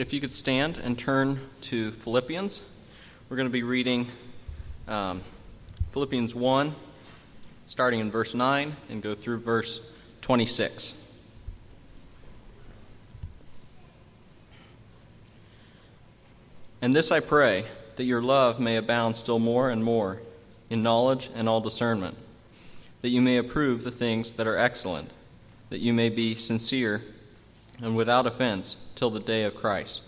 If you could stand and turn to Philippians, we're going to be reading um, Philippians 1, starting in verse 9, and go through verse 26. And this I pray, that your love may abound still more and more in knowledge and all discernment, that you may approve the things that are excellent, that you may be sincere and without offense till the day of Christ,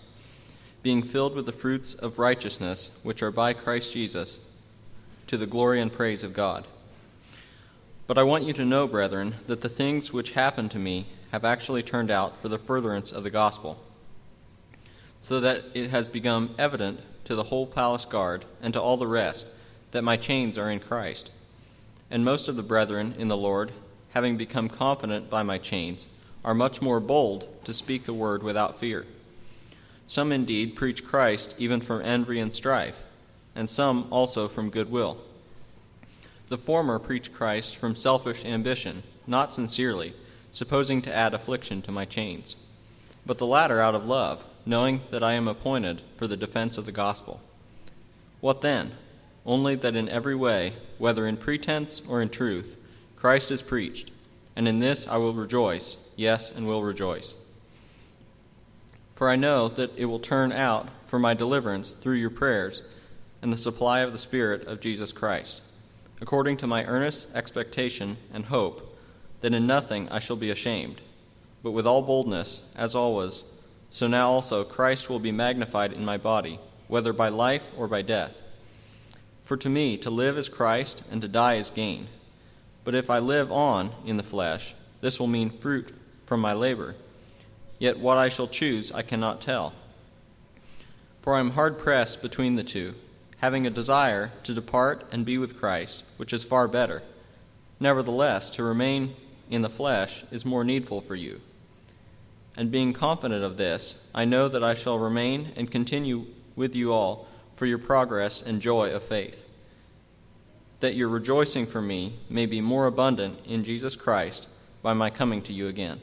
being filled with the fruits of righteousness which are by Christ Jesus, to the glory and praise of God. But I want you to know, brethren, that the things which happened to me have actually turned out for the furtherance of the gospel, so that it has become evident to the whole palace guard and to all the rest that my chains are in Christ. And most of the brethren in the Lord, having become confident by my chains, are much more bold to speak the word without fear. Some indeed preach Christ even from envy and strife, and some also from goodwill. The former preach Christ from selfish ambition, not sincerely, supposing to add affliction to my chains, but the latter out of love, knowing that I am appointed for the defense of the gospel. What then? Only that in every way, whether in pretense or in truth, Christ is preached, and in this I will rejoice yes, and will rejoice. For I know that it will turn out for my deliverance through your prayers and the supply of the Spirit of Jesus Christ, according to my earnest expectation and hope that in nothing I shall be ashamed, but with all boldness, as always, so now also Christ will be magnified in my body, whether by life or by death. For to me to live is Christ, and to die is gain. But if I live on in the flesh, this will mean fruit from my labor. Yet what I shall choose I cannot tell. For I am hard pressed between the two, having a desire to depart and be with Christ, which is far better. Nevertheless, to remain in the flesh is more needful for you. And being confident of this, I know that I shall remain and continue with you all for your progress and joy of faith, that your rejoicing for me may be more abundant in Jesus Christ by my coming to you again.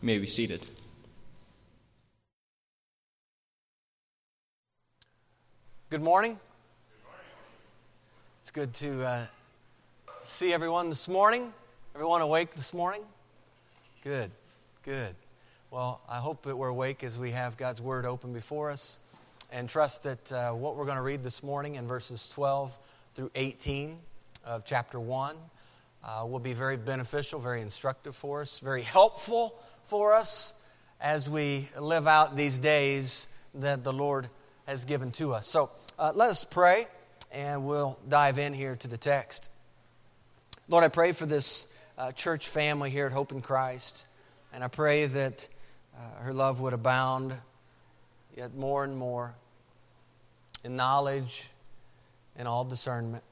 You may be seated. Good morning. It's good to uh, see everyone this morning. Everyone awake this morning? Good, good. Well, I hope that we're awake as we have God's Word open before us and trust that uh, what we're going to read this morning in verses 12 through 18 of chapter 1 uh, will be very beneficial, very instructive for us, very helpful for us as we live out these days that the Lord has given to us. So uh, let us pray and we'll dive in here to the text. Lord, I pray for this uh, church family here at Hope in Christ, and I pray that uh, her love would abound yet more and more in knowledge and all discernment.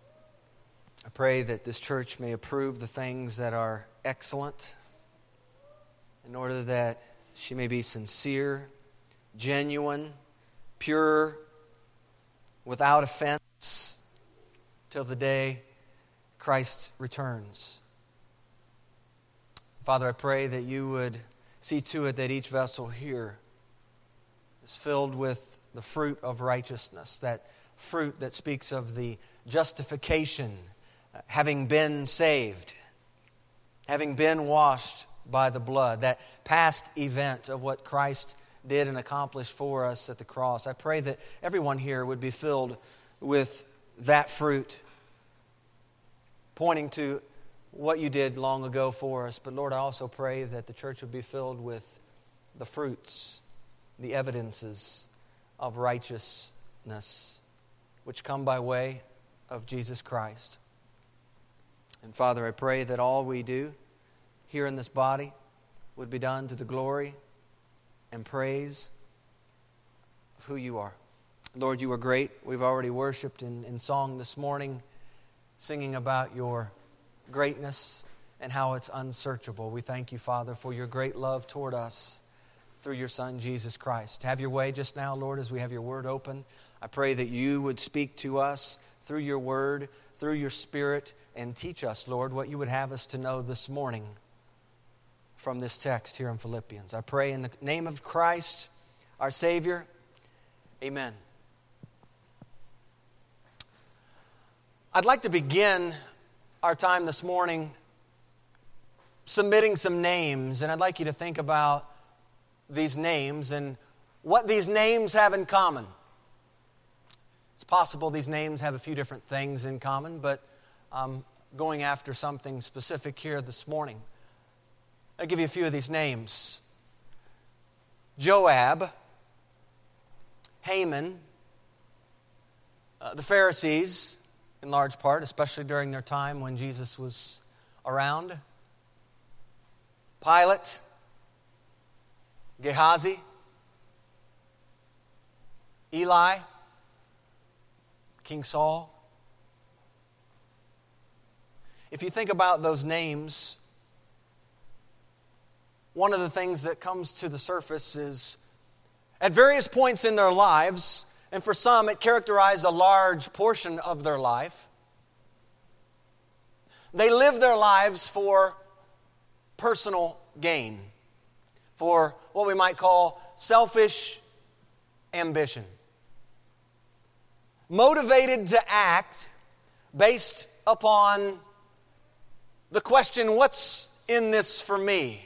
I pray that this church may approve the things that are excellent in order that she may be sincere, genuine, pure, without offense, till the day Christ returns. Father, I pray that you would see to it that each vessel here is filled with the fruit of righteousness, that fruit that speaks of the justification, uh, having been saved, having been washed by the blood, that past event of what Christ did and accomplished for us at the cross. I pray that everyone here would be filled with that fruit, pointing to what you did long ago for us. But Lord, I also pray that the church would be filled with the fruits, the evidences of righteousness, which come by way of Jesus Christ. And Father, I pray that all we do here in this body would be done to the glory and praise of who you are. Lord, you are great. We've already worshiped in, in song this morning, singing about your greatness and how it's unsearchable. We thank you, Father, for your great love toward us through your Son, Jesus Christ. Have your way just now, Lord, as we have your word open. I pray that you would speak to us through your word, through your spirit, and teach us, Lord, what you would have us to know this morning from this text here in Philippians. I pray in the name of Christ, our Savior. Amen. I'd like to begin our time this morning submitting some names, and I'd like you to think about these names and what these names have in common. It's possible these names have a few different things in common, but I'm going after something specific here this morning. I'll give you a few of these names Joab, Haman, uh, the Pharisees, in large part, especially during their time when Jesus was around, Pilate, Gehazi, Eli, King Saul. If you think about those names, one of the things that comes to the surface is at various points in their lives, and for some it characterized a large portion of their life, they live their lives for personal gain, for what we might call selfish ambition. Motivated to act based upon the question what's in this for me?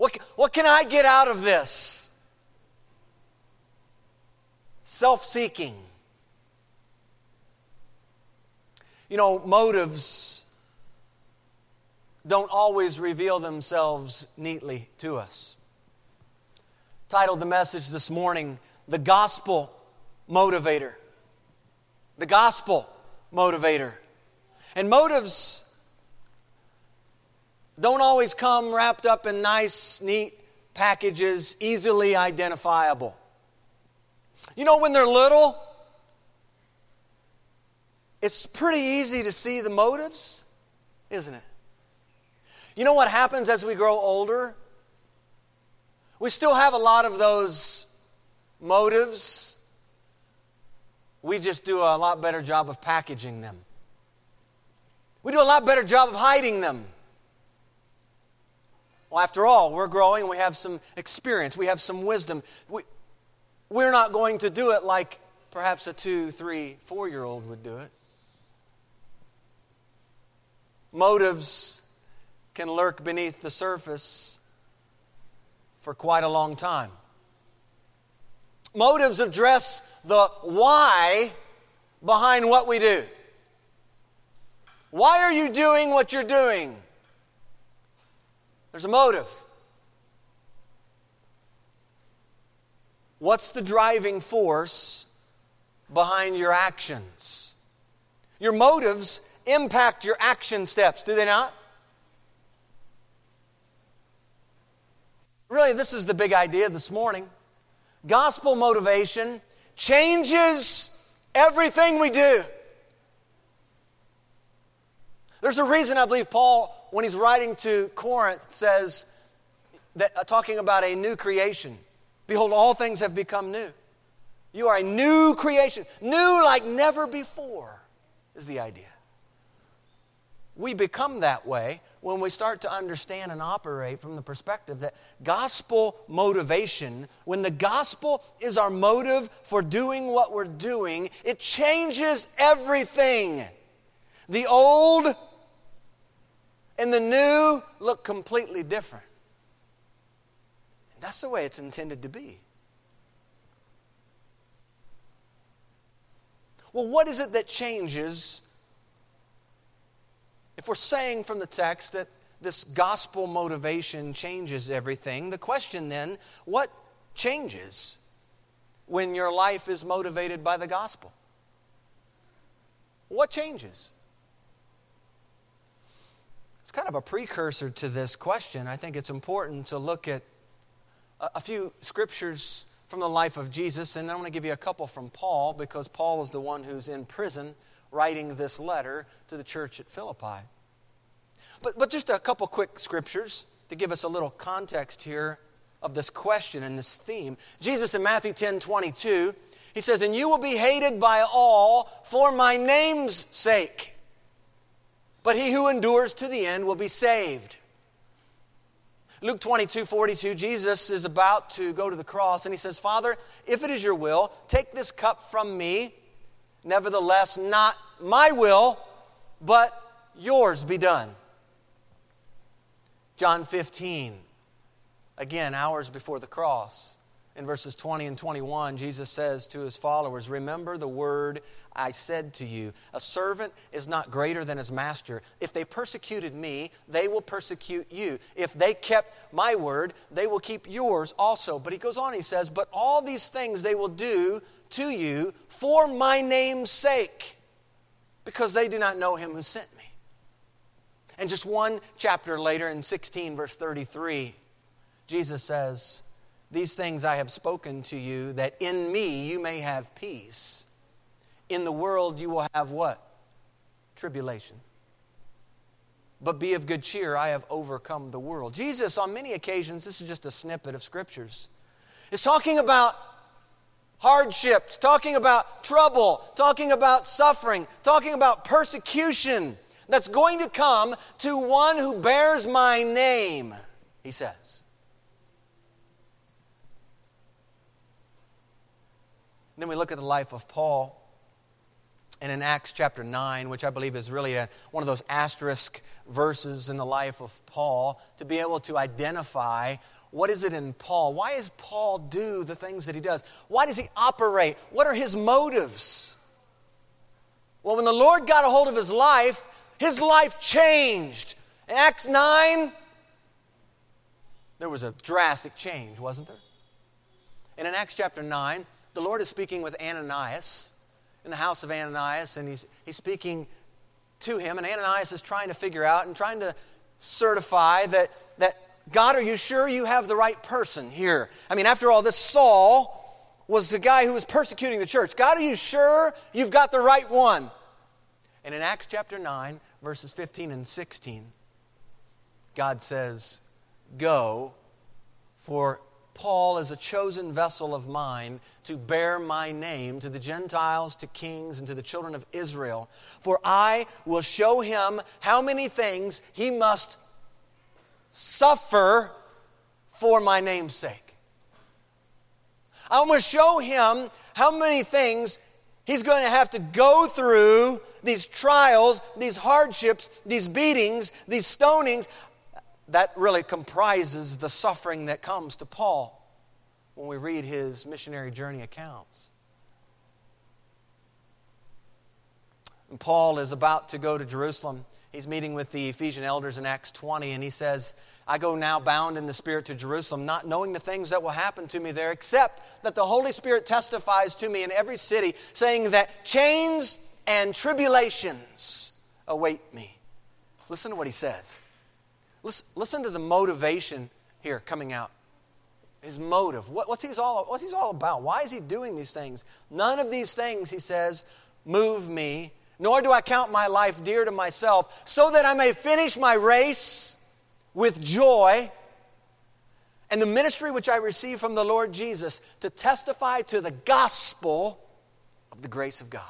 What, what can I get out of this? Self seeking. You know, motives don't always reveal themselves neatly to us. Titled the message this morning, The Gospel Motivator. The Gospel Motivator. And motives don't always come wrapped up in nice, neat packages, easily identifiable. You know, when they're little, it's pretty easy to see the motives, isn't it? You know what happens as we grow older? We still have a lot of those motives. We just do a lot better job of packaging them. We do a lot better job of hiding them. Well, after all, we're growing we have some experience, we have some wisdom. We, we're not going to do it like perhaps a two, three, four year old would do it. Motives can lurk beneath the surface for quite a long time. Motives address the why behind what we do. Why are you doing what you're doing? There's a motive. What's the driving force behind your actions? Your motives impact your action steps, do they not? Really, this is the big idea this morning. Gospel motivation changes everything we do. There's a reason I believe Paul, when he's writing to Corinth, says that uh, talking about a new creation. Behold, all things have become new. You are a new creation, new like never before, is the idea. We become that way when we start to understand and operate from the perspective that gospel motivation, when the gospel is our motive for doing what we're doing, it changes everything. The old and the new look completely different. And that's the way it's intended to be. Well, what is it that changes if we're saying from the text that this gospel motivation changes everything, the question then, what changes when your life is motivated by the gospel? What changes? Kind of a precursor to this question. I think it's important to look at a few scriptures from the life of Jesus, and I want to give you a couple from Paul because Paul is the one who's in prison writing this letter to the church at Philippi. But, but just a couple quick scriptures to give us a little context here of this question and this theme. Jesus in Matthew 10 22, he says, And you will be hated by all for my name's sake, but he who endures to the end will be saved. Luke 22 42, Jesus is about to go to the cross and he says, Father, if it is your will, take this cup from me. Nevertheless, not my will, but yours be done. John 15, again, hours before the cross in verses 20 and 21, Jesus says to his followers, Remember the word I said to you. A servant is not greater than his master. If they persecuted me, they will persecute you. If they kept my word, they will keep yours also. But he goes on, he says, But all these things they will do to you for my name's sake, because they do not know him who sent me. And just one chapter later, in 16, verse 33, Jesus says, these things I have spoken to you, that in me you may have peace. In the world you will have what? Tribulation. But be of good cheer, I have overcome the world. Jesus, on many occasions, this is just a snippet of scriptures, is talking about hardships, talking about trouble, talking about suffering, talking about persecution that's going to come to one who bears my name, he says. Then we look at the life of Paul. And in Acts chapter 9, which I believe is really a, one of those asterisk verses in the life of Paul, to be able to identify what is it in Paul? Why does Paul do the things that he does? Why does he operate? What are his motives? Well, when the Lord got a hold of his life, his life changed. In Acts 9, there was a drastic change, wasn't there? And in Acts chapter 9, the Lord is speaking with Ananias in the house of Ananias, and he's, he's speaking to him. And Ananias is trying to figure out and trying to certify that, that God, are you sure you have the right person here? I mean, after all, this Saul was the guy who was persecuting the church. God, are you sure you've got the right one? And in Acts chapter 9, verses 15 and 16, God says, Go, for Paul is a chosen vessel of mine to bear my name to the Gentiles, to kings, and to the children of Israel. For I will show him how many things he must suffer for my name's sake. I'm going to show him how many things he's going to have to go through these trials, these hardships, these beatings, these stonings that really comprises the suffering that comes to Paul when we read his missionary journey accounts. And Paul is about to go to Jerusalem. He's meeting with the Ephesian elders in Acts 20, and he says, I go now bound in the Spirit to Jerusalem, not knowing the things that will happen to me there, except that the Holy Spirit testifies to me in every city, saying that chains and tribulations await me. Listen to what he says. Listen, listen to the motivation here coming out. His motive. What, what's, he all, what's he all about? Why is he doing these things? None of these things, he says, move me, nor do I count my life dear to myself, so that I may finish my race with joy and the ministry which I receive from the Lord Jesus to testify to the gospel of the grace of God.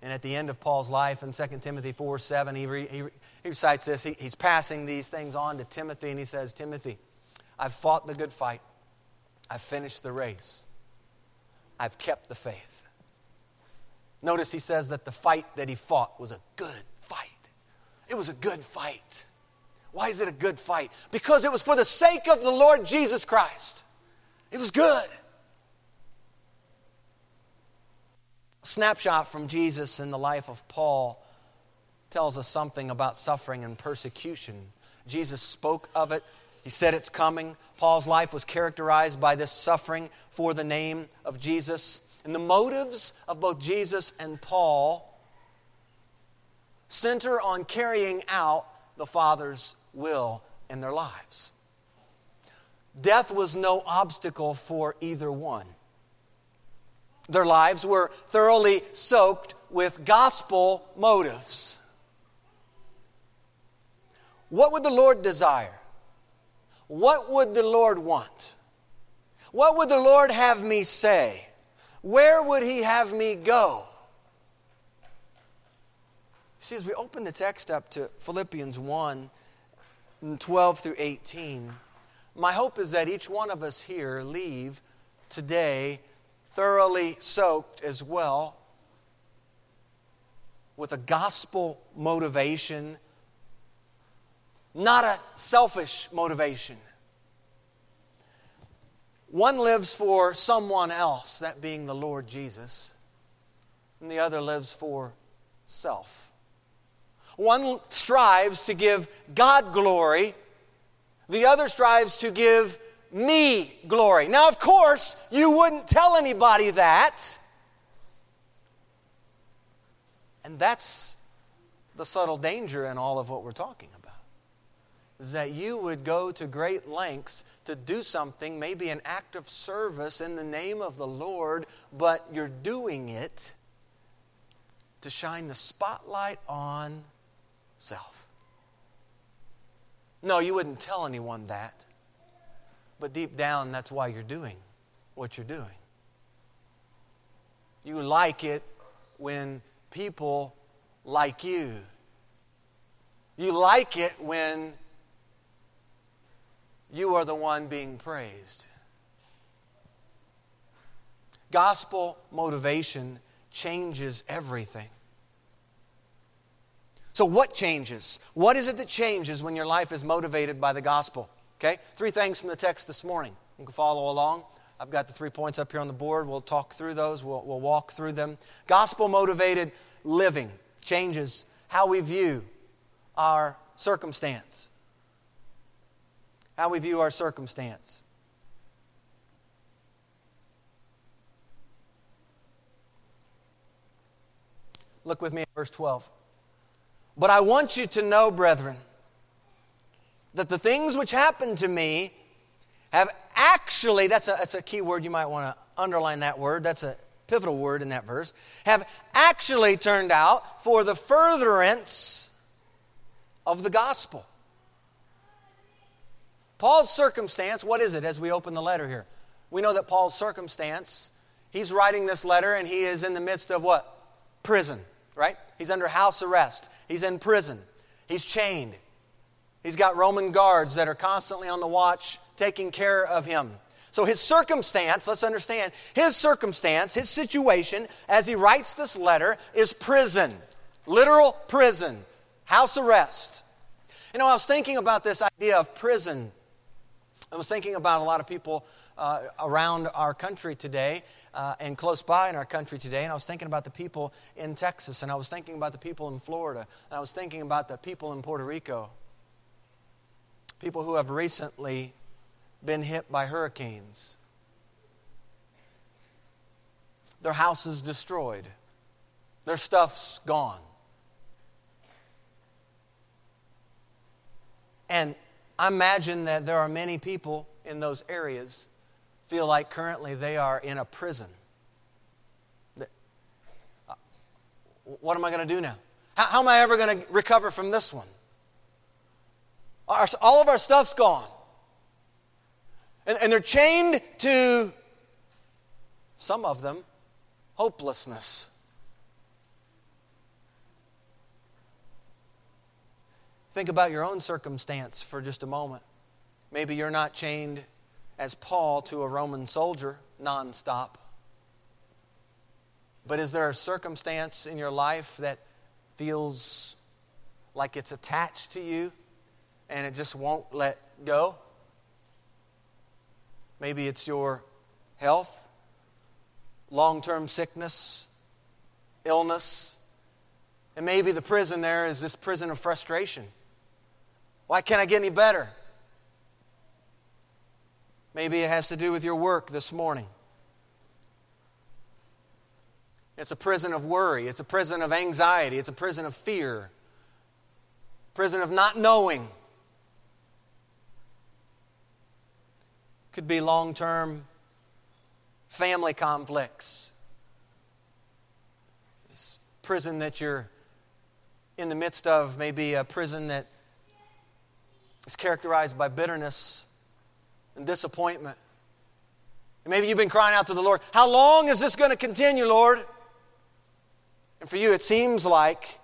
And at the end of Paul's life in 2 Timothy 4 7, he, re, he, he recites this. He, he's passing these things on to Timothy, and he says, Timothy, I've fought the good fight. I've finished the race. I've kept the faith. Notice he says that the fight that he fought was a good fight. It was a good fight. Why is it a good fight? Because it was for the sake of the Lord Jesus Christ. It was good. Snapshot from Jesus in the life of Paul tells us something about suffering and persecution. Jesus spoke of it, he said it's coming. Paul's life was characterized by this suffering for the name of Jesus. And the motives of both Jesus and Paul center on carrying out the Father's will in their lives. Death was no obstacle for either one. Their lives were thoroughly soaked with gospel motives. What would the Lord desire? What would the Lord want? What would the Lord have me say? Where would He have me go? See, as we open the text up to Philippians 1, 12 through 18. My hope is that each one of us here leave today thoroughly soaked as well with a gospel motivation, not a selfish motivation. One lives for someone else, that being the Lord Jesus, and the other lives for self. One strives to give God glory, the other strives to give me glory. Now, of course, you wouldn't tell anybody that. And that's the subtle danger in all of what we're talking about. Is that you would go to great lengths to do something, maybe an act of service in the name of the Lord, but you're doing it to shine the spotlight on self. No, you wouldn't tell anyone that. But deep down, that's why you're doing what you're doing. You like it when people like you. You like it when you are the one being praised. Gospel motivation changes everything. So, what changes? What is it that changes when your life is motivated by the gospel? Okay? Three things from the text this morning. You can follow along. I've got the three points up here on the board. We'll talk through those, we'll, we'll walk through them. Gospel motivated living changes how we view our circumstance. How we view our circumstance. Look with me at verse 12. But I want you to know, brethren, that the things which happened to me have actually, that's a, that's a key word, you might want to underline that word. That's a pivotal word in that verse, have actually turned out for the furtherance of the gospel. Paul's circumstance, what is it as we open the letter here? We know that Paul's circumstance, he's writing this letter and he is in the midst of what? Prison, right? He's under house arrest. He's in prison. He's chained. He's got Roman guards that are constantly on the watch taking care of him. So, his circumstance, let's understand, his circumstance, his situation as he writes this letter is prison, literal prison, house arrest. You know, I was thinking about this idea of prison. I was thinking about a lot of people uh, around our country today uh, and close by in our country today. And I was thinking about the people in Texas, and I was thinking about the people in Florida, and I was thinking about the people in Puerto Rico. People who have recently been hit by hurricanes. Their houses destroyed, their stuff's gone. And I imagine that there are many people in those areas feel like currently they are in a prison. Uh, what am I going to do now? How, how, am I ever going to recover from this one? Our, all of our stuff's gone. And, and they're chained to, some of them, hopelessness. Think about your own circumstance for just a moment. Maybe you're not chained as Paul to a Roman soldier nonstop. But is there a circumstance in your life that feels like it's attached to you and it just won't let go? Maybe it's your health, long term sickness, illness. And maybe the prison there is this prison of frustration. Why can't I get any better? Maybe it has to do with your work this morning. It's a prison of worry. It's a prison of anxiety. It's a prison of fear. Prison of not knowing. Could be long term family conflicts. This prison that you're in the midst of may be a prison that is characterized by bitterness and disappointment. And maybe you've been crying out to the Lord, How long is this going to continue, Lord? And for you, it seems like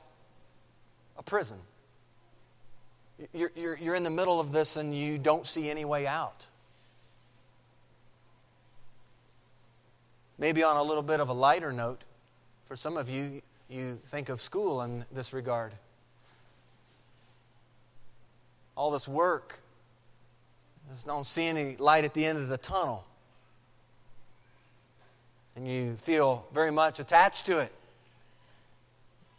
a prison. You're, you're, you're in the middle of this and you don't see any way out. Maybe on a little bit of a lighter note, for some of you, you think of school in this regard. All this work, just don't see any light at the end of the tunnel. And you feel very much attached to it.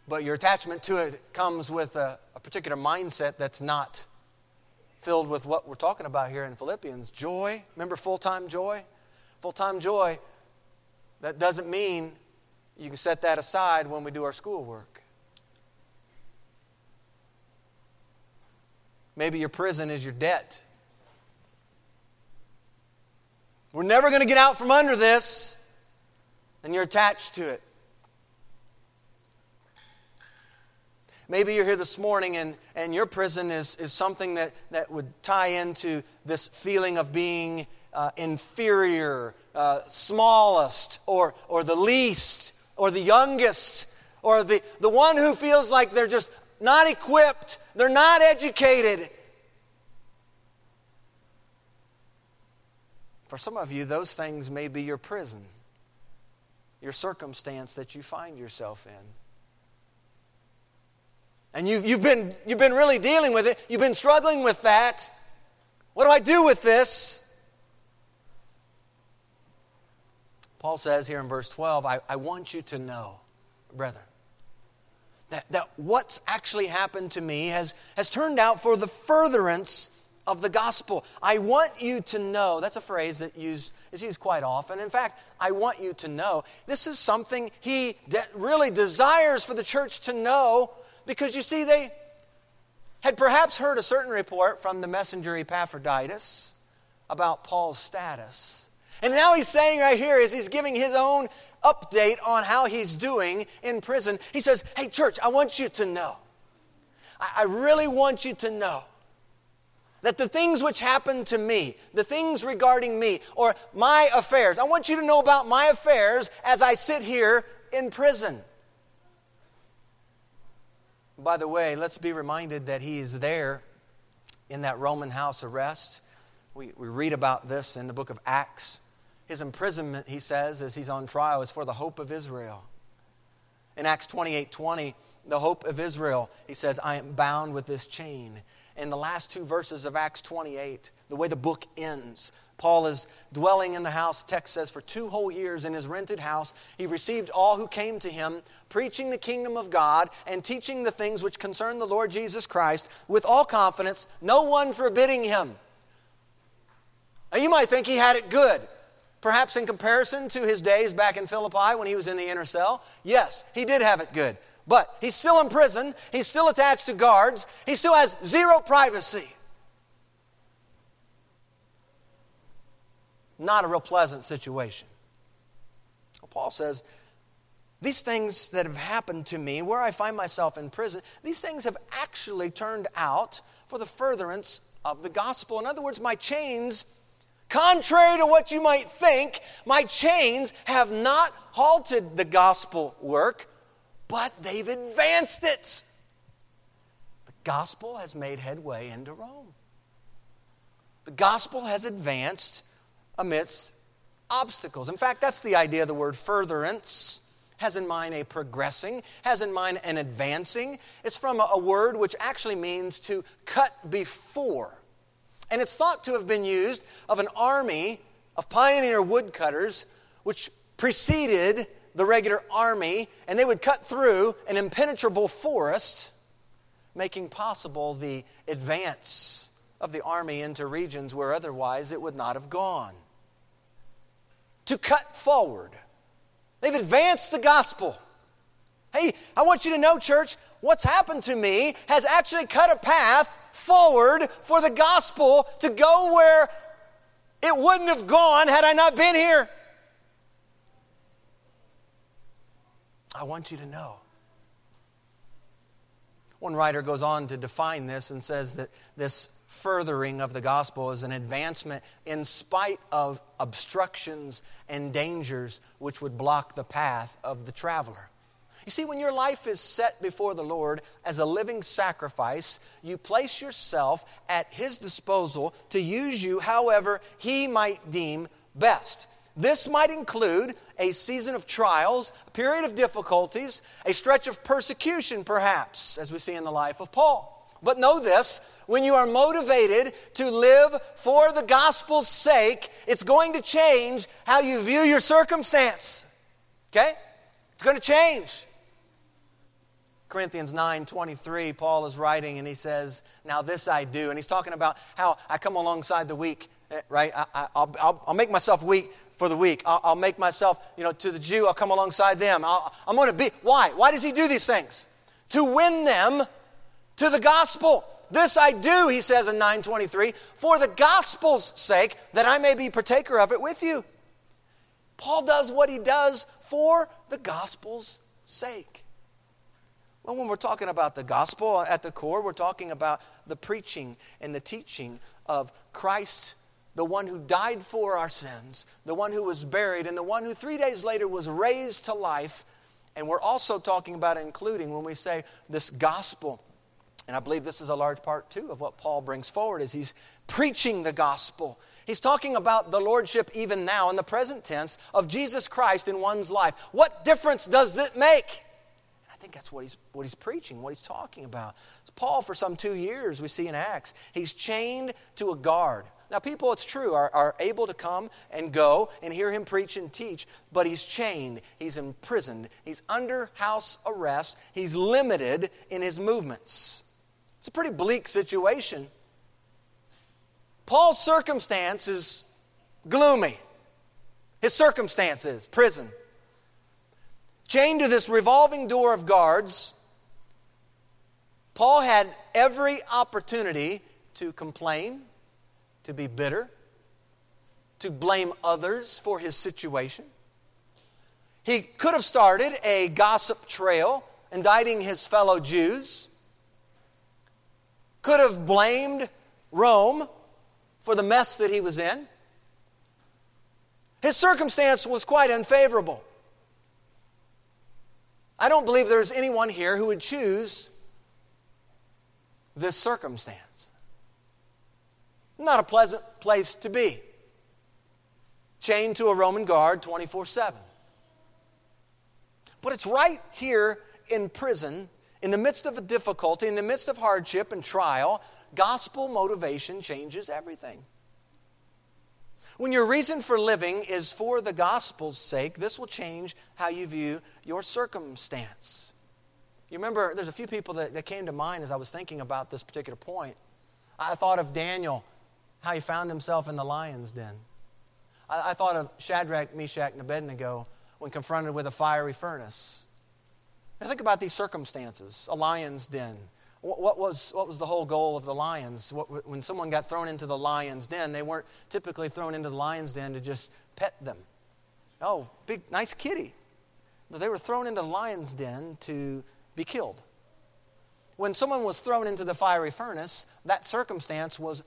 But your attachment to it comes with a, a particular mindset that's not filled with what we're talking about here in Philippians joy. Remember full time joy? Full time joy, that doesn't mean you can set that aside when we do our schoolwork. Maybe your prison is your debt. We're never going to get out from under this, and you're attached to it. Maybe you're here this morning and, and your prison is, is something that, that would tie into this feeling of being uh, inferior, uh, smallest, or, or the least, or the youngest, or the, the one who feels like they're just not equipped, they're not educated. For some of you, those things may be your prison, your circumstance that you find yourself in. And you've, you've, been, you've been really dealing with it, you've been struggling with that. What do I do with this? Paul says here in verse 12, I, I want you to know, brethren, that, that what's actually happened to me has, has turned out for the furtherance of the gospel. I want you to know. That's a phrase that use, is used quite often. In fact, I want you to know. This is something he de- really desires for the church to know because you see, they had perhaps heard a certain report from the messenger Epaphroditus about Paul's status. And now he's saying right here is he's giving his own update on how he's doing in prison, he says, Hey, church, I want you to know. I, I really want you to know that the things which happened to me, the things regarding me, or my affairs, I want you to know about my affairs as I sit here in prison. By the way, let's be reminded that he is there in that Roman house arrest. We, we read about this in the book of Acts. His imprisonment, he says, as he's on trial, is for the hope of Israel. In Acts 28 20, the hope of Israel, he says, I am bound with this chain. In the last two verses of Acts 28, the way the book ends, Paul is dwelling in the house, text says, for two whole years in his rented house. He received all who came to him, preaching the kingdom of God and teaching the things which concern the Lord Jesus Christ with all confidence, no one forbidding him. Now, you might think he had it good. Perhaps in comparison to his days back in Philippi when he was in the inner cell, yes, he did have it good. But he's still in prison, he's still attached to guards, he still has zero privacy. Not a real pleasant situation. Paul says, these things that have happened to me, where I find myself in prison, these things have actually turned out for the furtherance of the gospel. In other words, my chains Contrary to what you might think, my chains have not halted the gospel work, but they've advanced it. The gospel has made headway into Rome. The gospel has advanced amidst obstacles. In fact, that's the idea of the word furtherance. Has in mind a progressing, has in mind an advancing. It's from a, word which actually means to cut before. And it's thought to have been used of an army of pioneer woodcutters which preceded the regular army, and they would cut through an impenetrable forest, making possible the advance of the army into regions where otherwise it would not have gone. To cut forward. They've advanced the gospel. Hey, I want you to know, church, what's happened to me has actually cut a path forward for the gospel to go where it wouldn't have gone had I not been here. I want you to know. One writer goes on to define this and says that this furthering of the gospel is an advancement in spite of obstructions and dangers which would block the path of the traveler. You see, when your life is set before the Lord as a living sacrifice, you place yourself at His disposal to use you however He might deem best. This might include a season of trials, a period of difficulties, a stretch of persecution, perhaps, as we see in the life of Paul. But know this when you are motivated to live for the gospel's sake, it's going to change how you view your circumstance. Okay? It's going to change. Corinthians 9 23, Paul is writing and he says, Now this I do. And he's talking about how I come alongside the weak, eh, right? I, will make myself weak for the weak. I'll, I'll, make myself, you know, to the Jew, I'll come alongside them. i I'm going to be. Why? Why does he do these things? To win them to the gospel. This I do, he says in 923, for the gospel's sake, that I may be partaker of it with you. Paul does what he does for the gospel's sake. Well, when we're talking about the gospel uh, at the core, we're talking about the preaching and the teaching of Christ, the one who died for our sins, the one who was buried, and the one who three days later was raised to life. And we're also talking about including when we say this gospel and I believe this is a large part, too, of what Paul brings forward as he's preaching the gospel. He's talking about the lordship even now in the present tense of Jesus Christ in one's life. What difference does it make? Think that's what he's, what he's preaching, what he's talking about. Paul, for some two years, we see in Acts, he's chained to a guard. Now, people, it's true, are, are able to come and go and hear him preach and teach, but he's chained, he's imprisoned, he's under house arrest, he's limited in his movements. It's a pretty bleak situation. Paul's circumstance is gloomy. His circumstances, prison. Chained to this revolving door of guards, Paul had every opportunity to complain, to be bitter, to blame others for his situation. He could have started a gossip trail indicting his fellow Jews could have blamed Rome for the mess that he was in. His circumstance was quite unfavorable. I don't believe there's anyone here who would choose this circumstance. Not a pleasant place to be. Chained to a Roman guard 24 7. But it's right here in prison in the midst of a difficulty, in the midst of hardship and trial, gospel motivation changes everything. When your reason for living is for the gospel's sake, this will change how you view your circumstance. You remember, there's a few people that, that came to mind as I was thinking about this particular point. I thought of Daniel, how he found himself in the lion's den. I, I thought of Shadrach, Meshach, and Abednego when confronted with a fiery furnace. Now think about these circumstances. A lion's den. What, was, what was the whole goal of the lions? What, when someone got thrown into the lion's den, they weren't typically thrown into the lion's den to just pet them. Oh, big, nice kitty. They were thrown into the lion's den to be killed. When someone was thrown into the fiery furnace, that circumstance was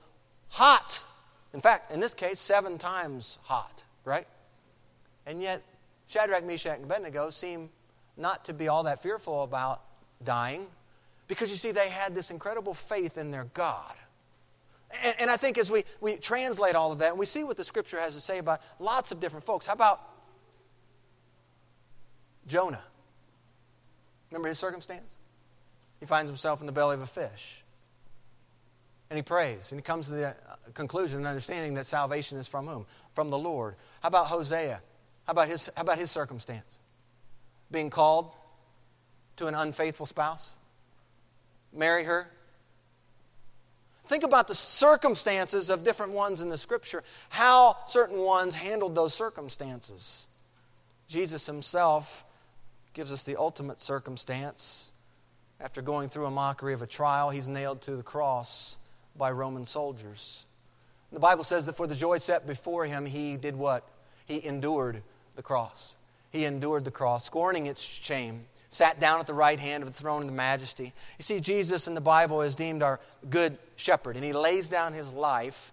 hot. In fact, in this case, seven times hot, right? And yet, Shadrach, Meshach, and Abednego seem not to be all that fearful about dying because you see, they had this incredible faith in their God. And, and, I think as we, we translate all of that, and we see what the scripture has to say about lots of different folks. How about Jonah? Remember his circumstance? He finds himself in the belly of a fish. And he prays, and he comes to the uh, conclusion and understanding that salvation is from whom? From the Lord. How about Hosea? How about his, how about his circumstance? being called to an unfaithful spouse? Marry her? Think about the circumstances of different ones in the scripture, how certain ones handled those circumstances. Jesus himself gives us the ultimate circumstance. After going through a mockery of a trial, he's nailed to the cross by Roman soldiers. The Bible says that for the joy set before him, he did what? He endured the cross. He endured the cross, scorning its shame, sat down at the right hand of the throne of the majesty. You see, Jesus in the Bible is deemed our good shepherd, and he lays down his life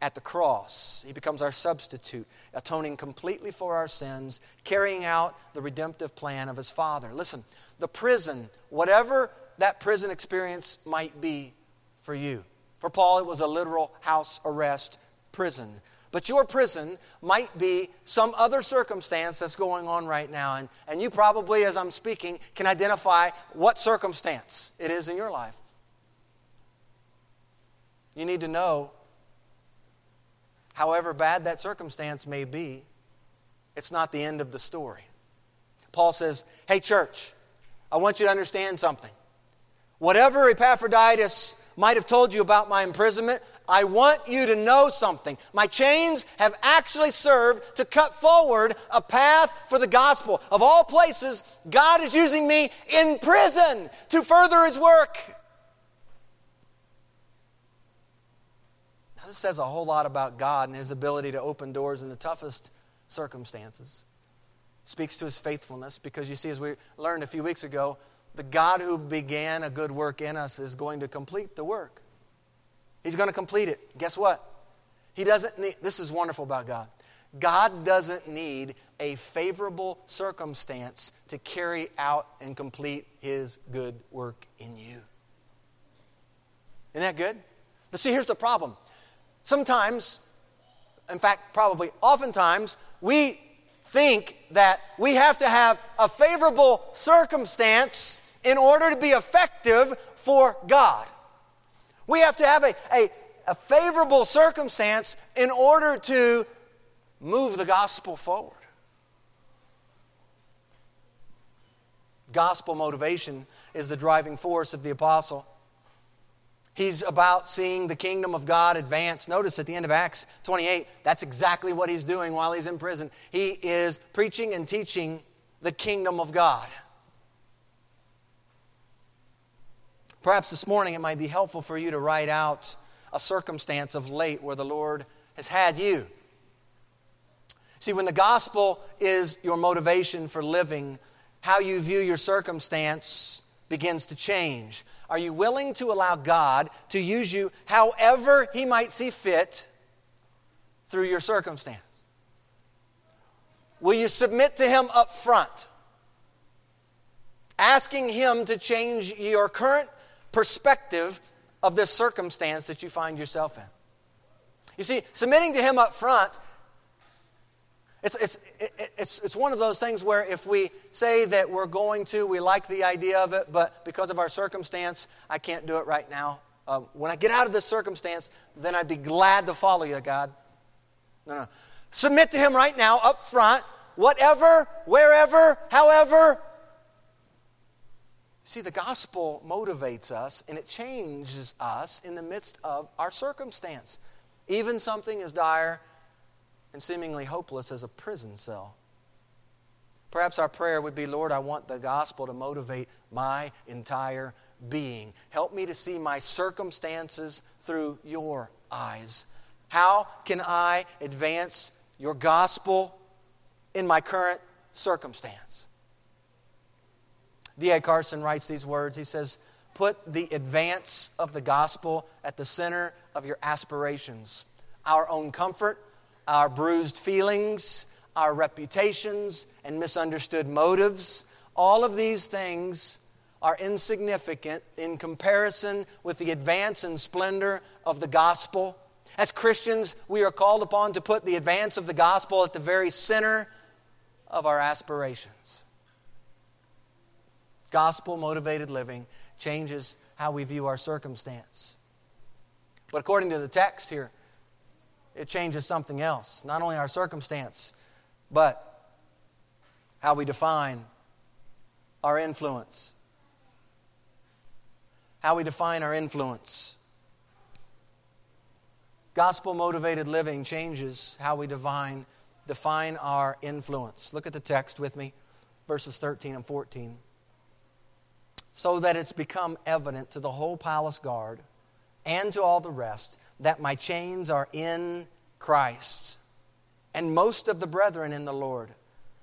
at the cross. He becomes our substitute, atoning completely for our sins, carrying out the redemptive plan of his Father. Listen, the prison, whatever that prison experience might be for you. For Paul, it was a literal house arrest prison. But your prison might be some other circumstance that's going on right now. And, and you probably, as I'm speaking, can identify what circumstance it is in your life. You need to know, however bad that circumstance may be, it's not the end of the story. Paul says, Hey, church, I want you to understand something. Whatever Epaphroditus might have told you about my imprisonment, I want you to know something. My chains have actually served to cut forward a path for the gospel. Of all places, God is using me in prison to further his work. Now, this says a whole lot about God and his ability to open doors in the toughest circumstances. Speaks to his faithfulness because you see, as we learned a few weeks ago, the God who began a good work in us is going to complete the work. He's going to complete it. Guess what? He doesn't need, this is wonderful about God. God doesn't need a favorable circumstance to carry out and complete His good work in you. Isn't that good? But see, here's the problem. Sometimes, in fact, probably oftentimes, we think that we have to have a favorable circumstance in order to be effective for God. We have to have a, a, a favorable circumstance in order to move the gospel forward. Gospel motivation is the driving force of the apostle. He's about seeing the kingdom of God advance. Notice at the end of Acts 28, that's exactly what he's doing while he's in prison. He is preaching and teaching the kingdom of God. Perhaps this morning it might be helpful for you to write out a circumstance of late where the Lord has had you. See, when the gospel is your motivation for living, how you view your circumstance begins to change. Are you willing to allow God to use you however He might see fit through your circumstance? Will you submit to Him up front? Asking Him to change your current perspective of this circumstance that you find yourself in. You see, submitting to Him up front, it's, it's, it's, it's one of those things where if we say that we're going to, we like the idea of it, but because of our circumstance, I can't do it right now. Uh, when I get out of this circumstance, then I'd be glad to follow you, God. No, no. Submit to Him right now, up front, whatever, wherever, however, See, the gospel motivates us and it changes us in the midst of our circumstance, even something as dire and seemingly hopeless as a prison cell. Perhaps our prayer would be Lord, I want the gospel to motivate my entire being. Help me to see my circumstances through your eyes. How can I advance your gospel in my current circumstance? D.A. Carson writes these words. He says, Put the advance of the gospel at the center of your aspirations. Our own comfort, our bruised feelings, our reputations, and misunderstood motives, all of these things are insignificant in comparison with the advance and splendor of the gospel. As Christians, we are called upon to put the advance of the gospel at the very center of our aspirations. Gospel motivated living changes how we view our circumstance. But according to the text here, it changes something else. Not only our circumstance, but how we define our influence. How we define our influence. Gospel motivated living changes how we define, define our influence. Look at the text with me, verses 13 and 14 so that it's become evident to the whole palace guard and to all the rest that my chains are in Christ. And most of the brethren in the Lord,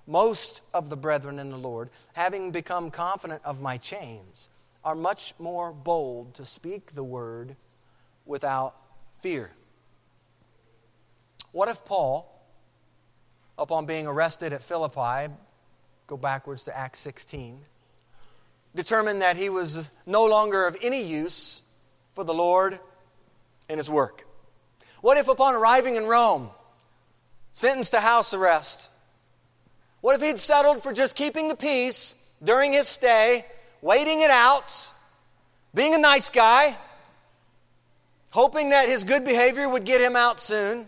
most of the brethren in the Lord, having become confident of my chains, are much more bold to speak the word without fear. What if Paul, upon being arrested at Philippi, go backwards to Acts 16, determined that he was no longer of any use for the Lord and his work? What if, upon arriving in Rome, sentenced to house arrest, what if he'd settled for just keeping the peace during his stay, waiting it out, being a nice guy, hoping that his good behavior would get him out soon?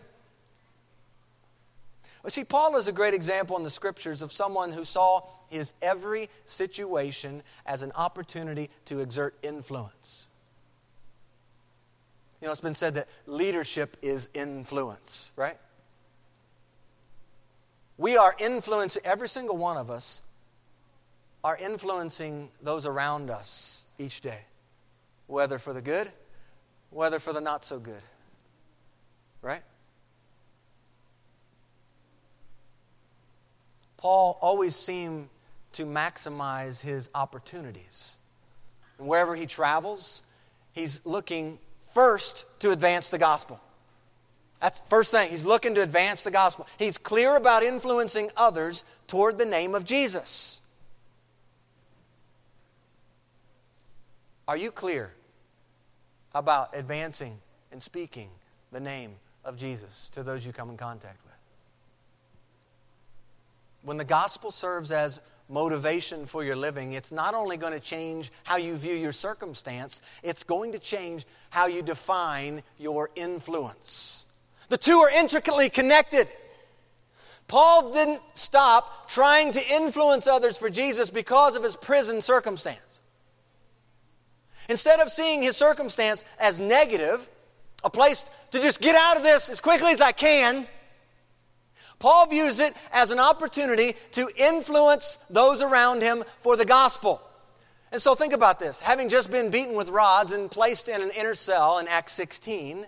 Well, see, Paul is a great example in the scriptures of someone who saw his every situation as an opportunity to exert influence. You know, it's been said that leadership is influence, right? We are influencing, every single one of us are influencing those around us each day, whether for the good, whether for the not so good, right? Paul always seemed to maximize his opportunities. And wherever he travels, he's looking first to advance the gospel. That's the first thing. He's looking to advance the gospel. He's clear about influencing others toward the name of Jesus. Are you clear about advancing and speaking the name of Jesus to those you come in contact with? When the gospel serves as motivation for your living, it's not only going to change how you view your circumstance, it's going to change how you define your influence. The two are intricately connected. Paul didn't stop trying to influence others for Jesus because of his prison circumstance. Instead of seeing his circumstance as negative, a place to just get out of this as quickly as I can, Paul views it as an opportunity to influence those around him for the gospel. And so think about this. Having just been beaten with rods and placed in an inner cell in Acts 16,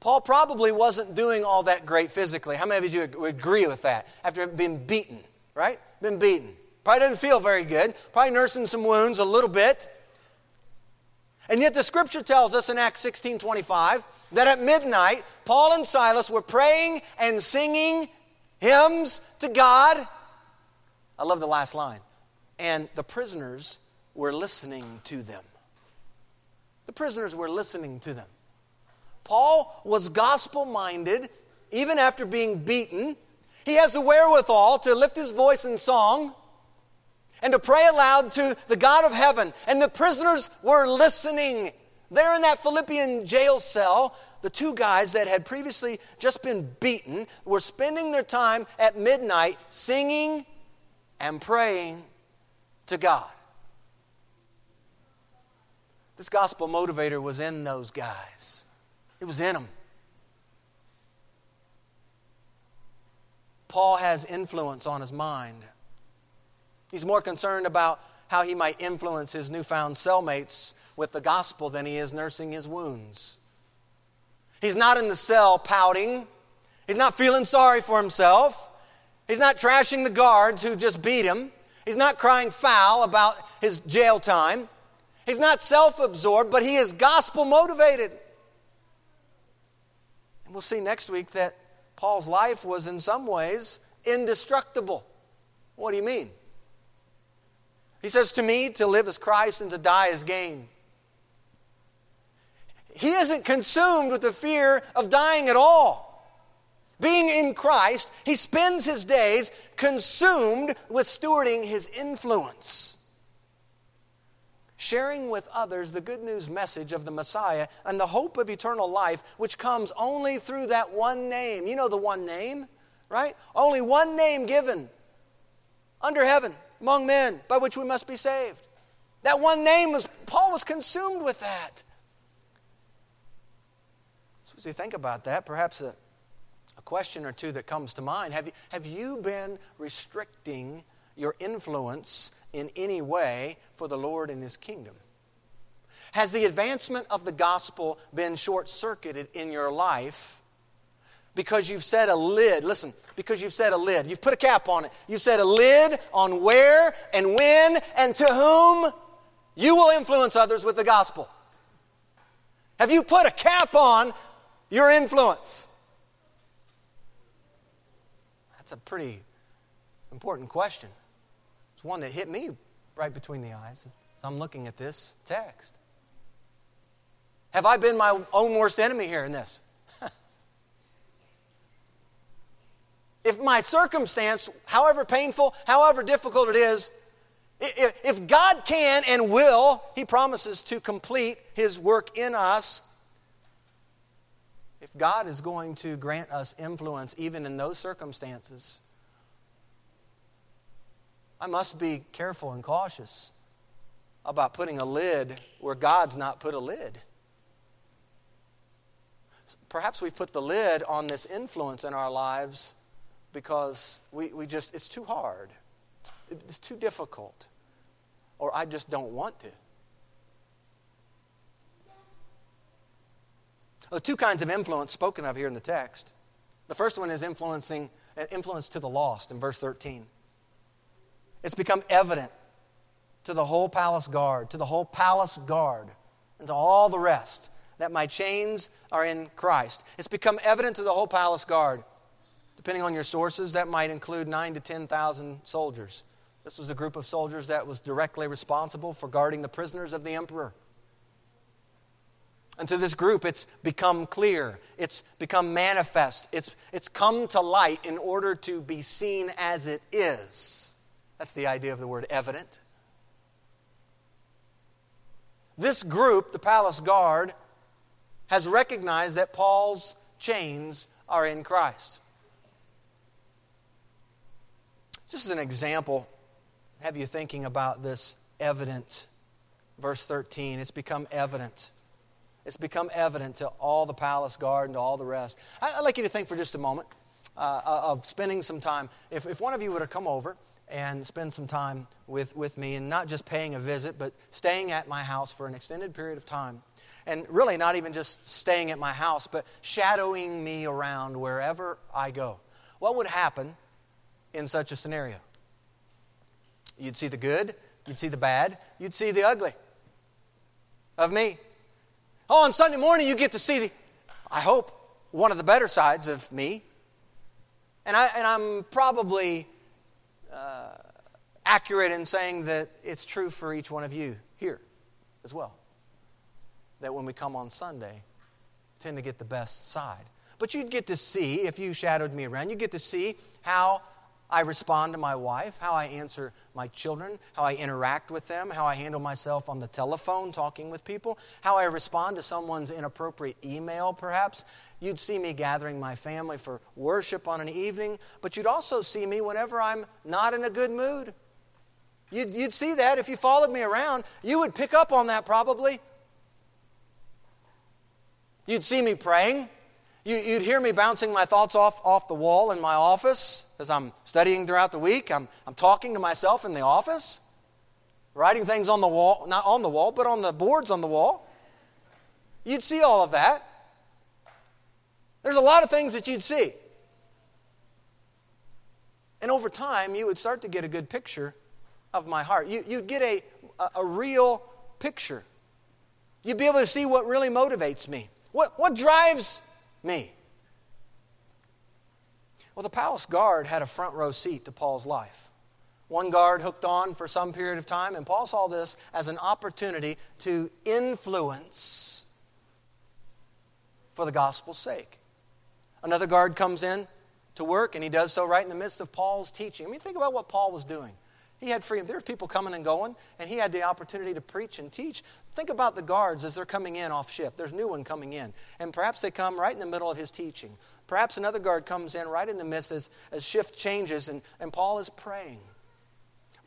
Paul probably wasn't doing all that great physically. How many of you agree with that? After being beaten, right? Been beaten. Probably didn't feel very good. Probably nursing some wounds a little bit. And yet the scripture tells us in Acts 16 25 that at midnight, Paul and Silas were praying and singing hymns to God. I love the last line. And the prisoners were listening to them. The prisoners were listening to them. Paul was gospel minded even after being beaten. He has the wherewithal to lift his voice in song and to pray aloud to the God of heaven. And the prisoners were listening. There in that Philippian jail cell, the two guys that had previously just been beaten were spending their time at midnight singing and praying to God. This gospel motivator was in those guys, it was in them. Paul has influence on his mind. He's more concerned about how he might influence his newfound cellmates with the gospel than he is nursing his wounds. He's not in the cell pouting. He's not feeling sorry for himself. He's not trashing the guards who just beat him. He's not crying foul about his jail time. He's not self absorbed, but he is gospel motivated. And we'll see next week that Paul's life was in some ways indestructible. What do you mean? He says, To me, to live is Christ and to die is gain. He isn't consumed with the fear of dying at all. Being in Christ, he spends his days consumed with stewarding his influence, sharing with others the good news message of the Messiah and the hope of eternal life, which comes only through that one name. You know the one name, right? Only one name given under heaven among men by which we must be saved. That one name was, Paul was consumed with that. So you think about that, perhaps a, a question or two that comes to mind have you, have you been restricting your influence in any way for the Lord and His kingdom? Has the advancement of the gospel been short circuited in your life because you've set a lid? Listen, because you've set a lid. You've put a cap on it. You've set a lid on where and when and to whom you will influence others with the gospel. Have you put a cap on your influence. That's a pretty important question. It's one that hit me right between the eyes I'm looking at this text. Have I been my own worst enemy here in this? if my circumstance, however painful, however difficult it is, if God can and will, He promises to complete His work in us. If God is going to grant us influence even in those circumstances, I must be careful and cautious about putting a lid where God's not put a lid. Perhaps we put the lid on this influence in our lives because we, we just, it's too hard, it's, it's too difficult, or I just don't want to. Well, two kinds of influence spoken of here in the text. The first one is influencing uh, influence to the lost in verse 13. It's become evident to the whole palace guard, to the whole palace guard, and to all the rest that my chains are in Christ. It's become evident to the whole palace guard. Depending on your sources, that might include nine to 10,000 soldiers. This was a group of soldiers that was directly responsible for guarding the prisoners of the emperor. And to this group, it's become clear, it's become manifest, it's, it's come to light in order to be seen as it is. That's the idea of the word evident. This group, the palace guard, has recognized that Paul's chains are in Christ. Just as an example, have you thinking about this evident, verse 13. It's become evident. It's become evident to all the palace guard and to all the rest. I'd like you to think for just a moment uh, of spending some time. If, if one of you were to come over and spend some time with, with me, and not just paying a visit, but staying at my house for an extended period of time, and really not even just staying at my house, but shadowing me around wherever I go. What would happen in such a scenario? You'd see the good, you'd see the bad, you'd see the ugly of me. Oh, on Sunday morning, you get to see the, I hope, one of the better sides of me. And, I, and I'm probably uh, accurate in saying that it's true for each one of you here as well that when we come on Sunday, tend to get the best side. But you'd get to see, if you shadowed me around, You'd get to see how I respond to my wife, how I answer my children, how I interact with them, how I handle myself on the telephone talking with people, how I respond to someone's inappropriate email, perhaps. You'd see me gathering my family for worship on an evening, but you'd also see me whenever I'm not in a good mood. You'd, you'd see that if you followed me around. You would pick up on that probably. You'd see me praying. You, would hear me bouncing my thoughts off, off the wall in my office as I'm studying throughout the week. I'm, I'm talking to myself in the office, writing things on the wall, not on the wall, but on the boards on the wall. You'd see all of that. There's a lot of things that you'd see. And over time, you would start to get a good picture of my heart. You, would get a, a, a real picture. You'd be able to see what really motivates me. What, what drives me? Well, the palace guard had a front row seat to Paul's life. One guard hooked on for some period of time, and Paul saw this as an opportunity to influence for the gospel's sake. Another guard comes in to work, and he does so right in the midst of Paul's teaching. I mean, think about what Paul was doing. He had freedom. There were people coming and going, and he had the opportunity to preach and teach. Think about the guards as they're coming in off shift. There's a new one coming in. And perhaps they come right in the middle of his teaching. Perhaps another guard comes in right in the midst as, as shift changes, and, and Paul is praying.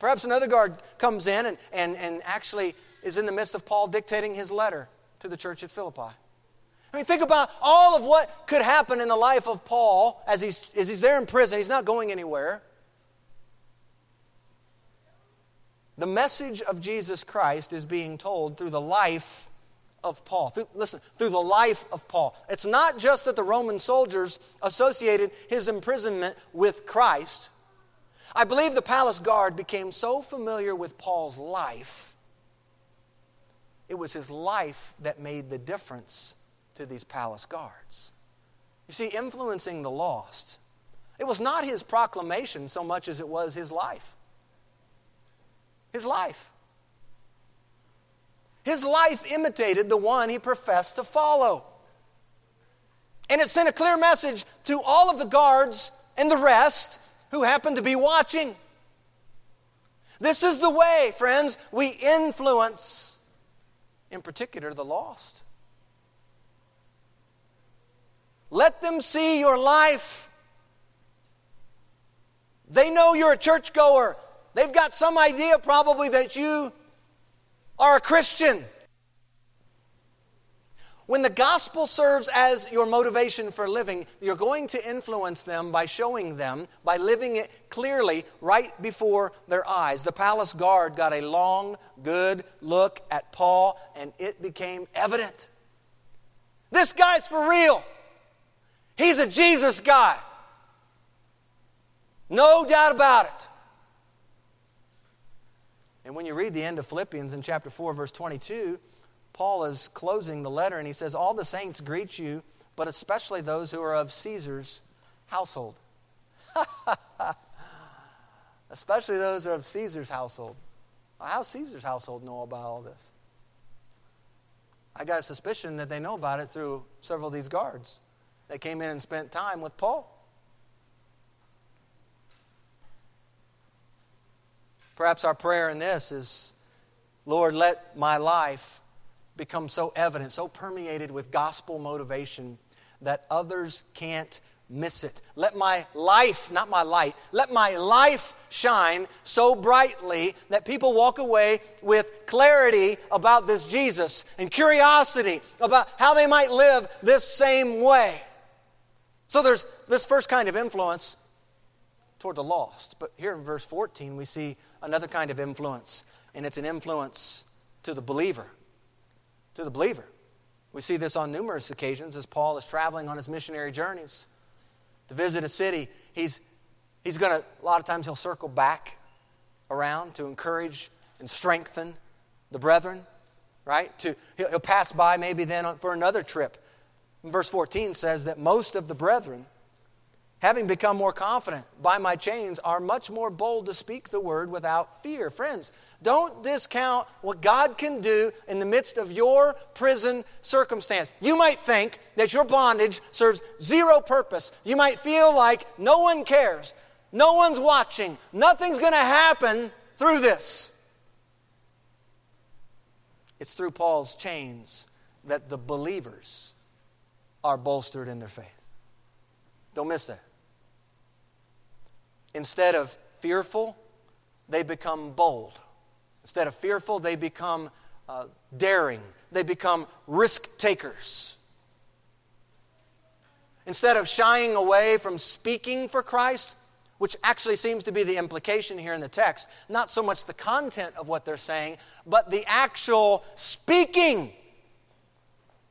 Perhaps another guard comes in and, and, and actually is in the midst of Paul dictating his letter to the church at Philippi. I mean, think about all of what could happen in the life of Paul as he's, as he's there in prison. He's not going anywhere. The message of Jesus Christ is being told through the life of Paul. Through, listen, through the life of Paul. It's not just that the Roman soldiers associated his imprisonment with Christ. I believe the palace guard became so familiar with Paul's life, it was his life that made the difference to these palace guards. You see, influencing the lost It was not his proclamation so much as it was his life. His life. His life imitated the one he professed to follow. And it sent a clear message to all of the guards and the rest who happened to be watching. This is the way, friends, we influence, in particular, the lost. Let them see your life. They know you're a churchgoer. They've got some idea probably that you are a Christian. When the gospel serves as your motivation for living, you're going to influence them by showing them, by living it clearly right before their eyes. The palace guard got a long, good look at Paul, and it became evident. This guy's for real. He's a Jesus guy. No doubt about it. And when you read the end of Philippians in chapter 4, verse 22, Paul is closing the letter and he says, All the saints greet you, but especially those who are of Caesar's household. especially those who are of Caesar's household. How's Caesar's household know about all this? I got a suspicion that they know about it through several of these guards that came in and spent time with Paul. Perhaps our prayer in this is Lord, let my life become so evident, so permeated with gospel motivation that others can't miss it. Let my life, not my light, let my life shine so brightly that people walk away with clarity about this Jesus and curiosity about how they might live this same way. So there's this first kind of influence toward the lost. But here in verse 14, we see another kind of influence, and it's an influence to the believer to the believer. We see this on numerous occasions as Paul is traveling on his missionary journeys to visit a city. He's, he's going to, a lot of times, he'll circle back around to encourage and strengthen the brethren, right? To, he'll, he'll pass by maybe then for another trip. Verse 14 says that most of the brethren, having become more confident by my chains, are much more bold to speak the word without fear. Friends, don't discount what God can do in the midst of your prison circumstance. You might think that your bondage serves zero purpose. You might feel like no one cares, no one's watching, nothing's going to happen through this. It's through Paul's chains that the believers are bolstered in their faith. Don't miss that. Instead of fearful, they become bold. Instead of fearful, they become uh, daring. They become risk takers. Instead of shying away from speaking for Christ, which actually seems to be the implication here in the text, not so much the content of what they're saying, but the actual speaking.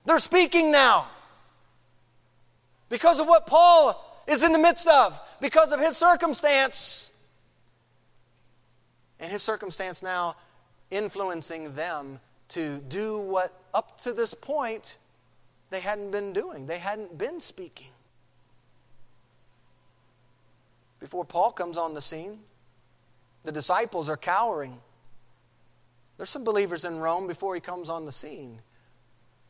They're speaking now because of what Paul is in the midst of because of his circumstance. And his circumstance now influencing them to do what up to this point they hadn't been doing. They hadn't been speaking. Before Paul comes on the scene, the disciples are cowering. There's some believers in Rome before he comes on the scene.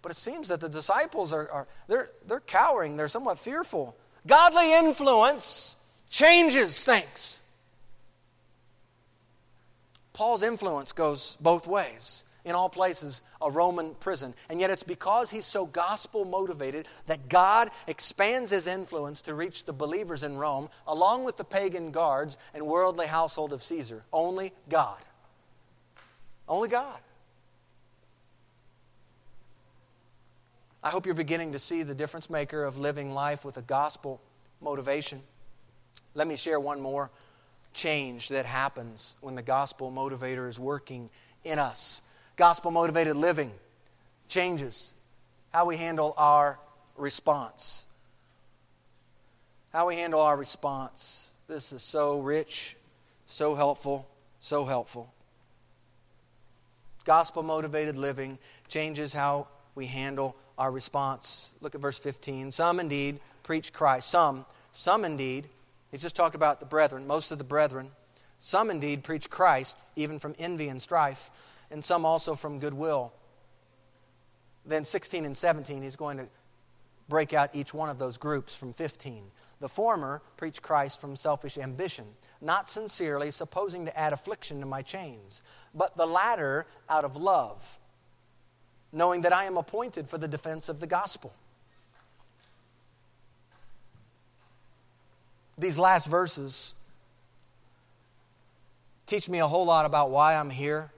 But it seems that the disciples are, are they're, they're cowering, they're somewhat fearful. Godly influence changes things. Paul's influence goes both ways. In all places, a Roman prison. And yet, it's because he's so gospel motivated that God expands his influence to reach the believers in Rome, along with the pagan guards and worldly household of Caesar. Only God. Only God. I hope you're beginning to see the difference maker of living life with a gospel motivation. Let me share one more change that happens when the gospel motivator is working in us. Gospel motivated living changes how we handle our response. How we handle our response. This is so rich, so helpful, so helpful. Gospel motivated living changes how we handle our response. Look at verse 15. Some indeed preach Christ. Some, some indeed He's just talked about the brethren, most of the brethren. Some indeed preach Christ, even from envy and strife, and some also from goodwill. Then 16 and 17, he's going to break out each one of those groups from 15. The former preach Christ from selfish ambition, not sincerely, supposing to add affliction to my chains, but the latter out of love, knowing that I am appointed for the defense of the gospel. These last verses teach me a whole lot about why I'm here,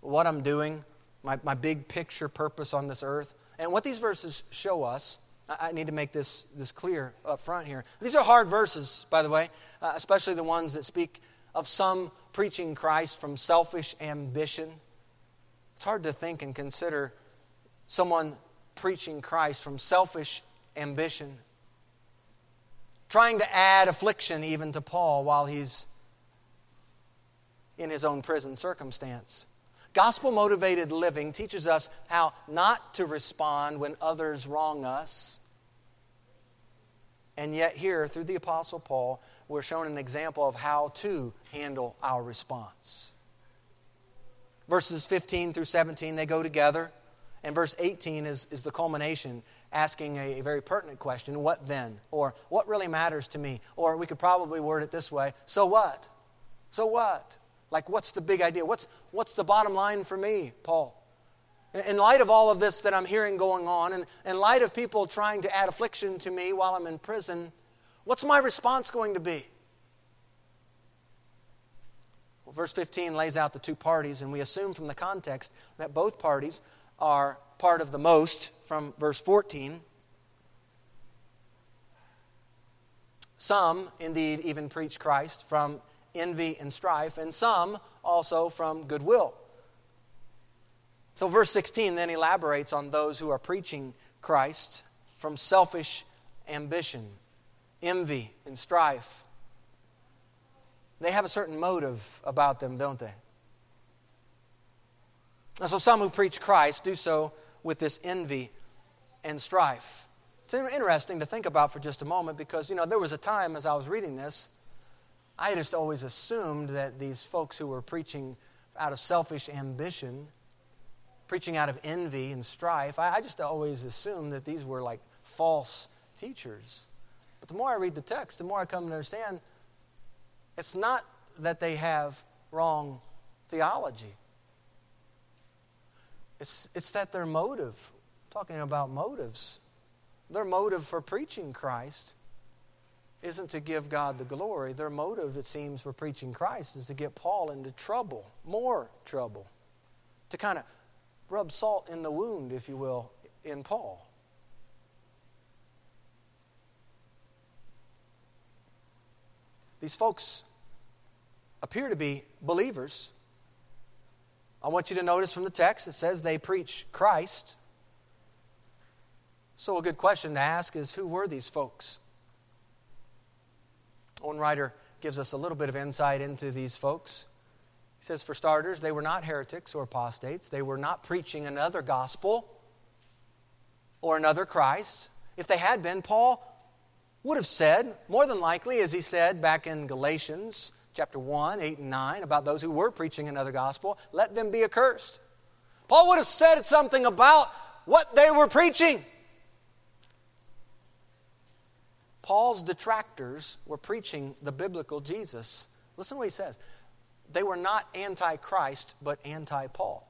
what I'm doing, my, my big picture purpose on this earth. And what these verses show us, I, I need to make this, this clear up front here. These are hard verses, by the way, uh, especially the ones that speak of some preaching Christ from selfish ambition. It's hard to think and consider someone preaching Christ from selfish ambition trying to add affliction even to Paul while he's in his own prison circumstance. Gospel motivated living teaches us how not to respond when others wrong us. And yet, here, through the Apostle Paul, we're shown an example of how to handle our response. Verses 15 through 17, they go together. And verse 18 is, is the culmination asking a, very pertinent question what then? Or what really matters to me? Or we could probably word it this way so what? So what? Like, what's the big idea? What's, what's the bottom line for me, Paul? In light of all of this that I'm hearing going on, and in light of people trying to add affliction to me while I'm in prison, what's my response going to be? Well, verse 15 lays out the two parties, and we assume from the context that both parties are part of the most from verse 14. Some, indeed, even preach Christ from envy and strife, and some also from goodwill. So, verse 16 then elaborates on those who are preaching Christ from selfish ambition, envy, and strife. They have a certain motive about them, don't they? And so, some who preach Christ do so with this envy and strife. It's interesting to think about for just a moment because, you know, there was a time as I was reading this, I just always assumed that these folks who were preaching out of selfish ambition, preaching out of envy and strife, I, I just always assumed that these were like false teachers. But the more I read the text, the more I come to understand it's not that they have wrong theology. It's, it's that their motive, talking about motives, their motive for preaching Christ isn't to give God the glory. Their motive, it seems, for preaching Christ is to get Paul into trouble, more trouble, to kind of rub salt in the wound, if you will, in Paul. These folks appear to be believers I want you to notice from the text, it says they preach Christ. So, a good question to ask is who were these folks? One writer gives us a little bit of insight into these folks. He says, for starters, they were not heretics or apostates. They were not preaching another gospel or another Christ. If they had been, Paul would have said, more than likely, as he said back in Galatians chapter 1, 8, and 9, about those who were preaching another gospel, let them be accursed. Paul would have said something about what they were preaching. Paul's detractors were preaching the biblical Jesus. Listen to what he says. They were not anti Christ, but anti Paul.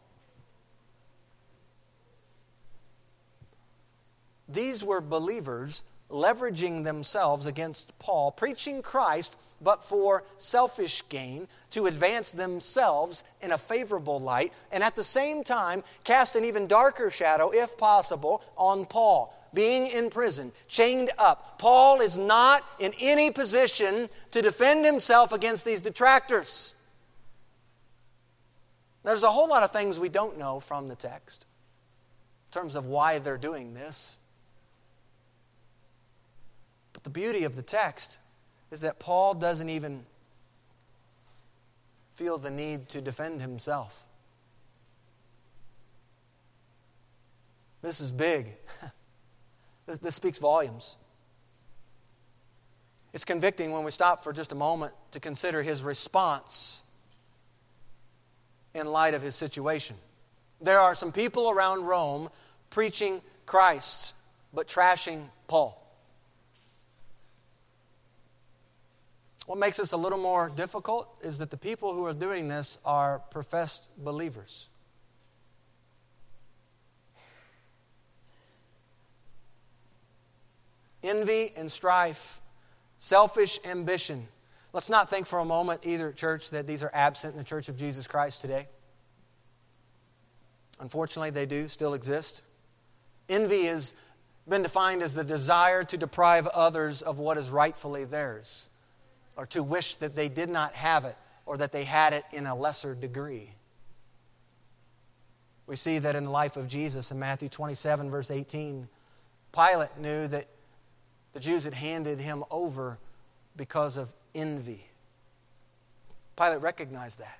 These were believers leveraging themselves against Paul, preaching Christ but for selfish gain, to advance themselves in a favorable light, and at the same time cast an even darker shadow, if possible, on Paul. Being in prison, chained up. Paul is not in any position to defend himself against these detractors. There's a whole lot of things we don't know from the text in terms of why they're doing this. But the beauty of the text is that Paul doesn't even feel the need to defend himself. This is big. this, this speaks volumes. It's convicting when we stop for just a moment to consider his response in light of his situation. There are some people around Rome preaching Christ, but trashing Paul. What makes this a little more difficult is that the people who are doing this are professed believers. Envy and strife, selfish ambition. Let's not think for a moment, either, church, that these are absent in the Church of Jesus Christ today. Unfortunately, they do still exist. Envy has been defined as the desire to deprive others of what is rightfully theirs or to wish that they did not have it or that they had it in a lesser degree. We see that in the life of Jesus in Matthew 27, verse 18. Pilate knew that the Jews had handed him over because of envy. Pilate recognized that.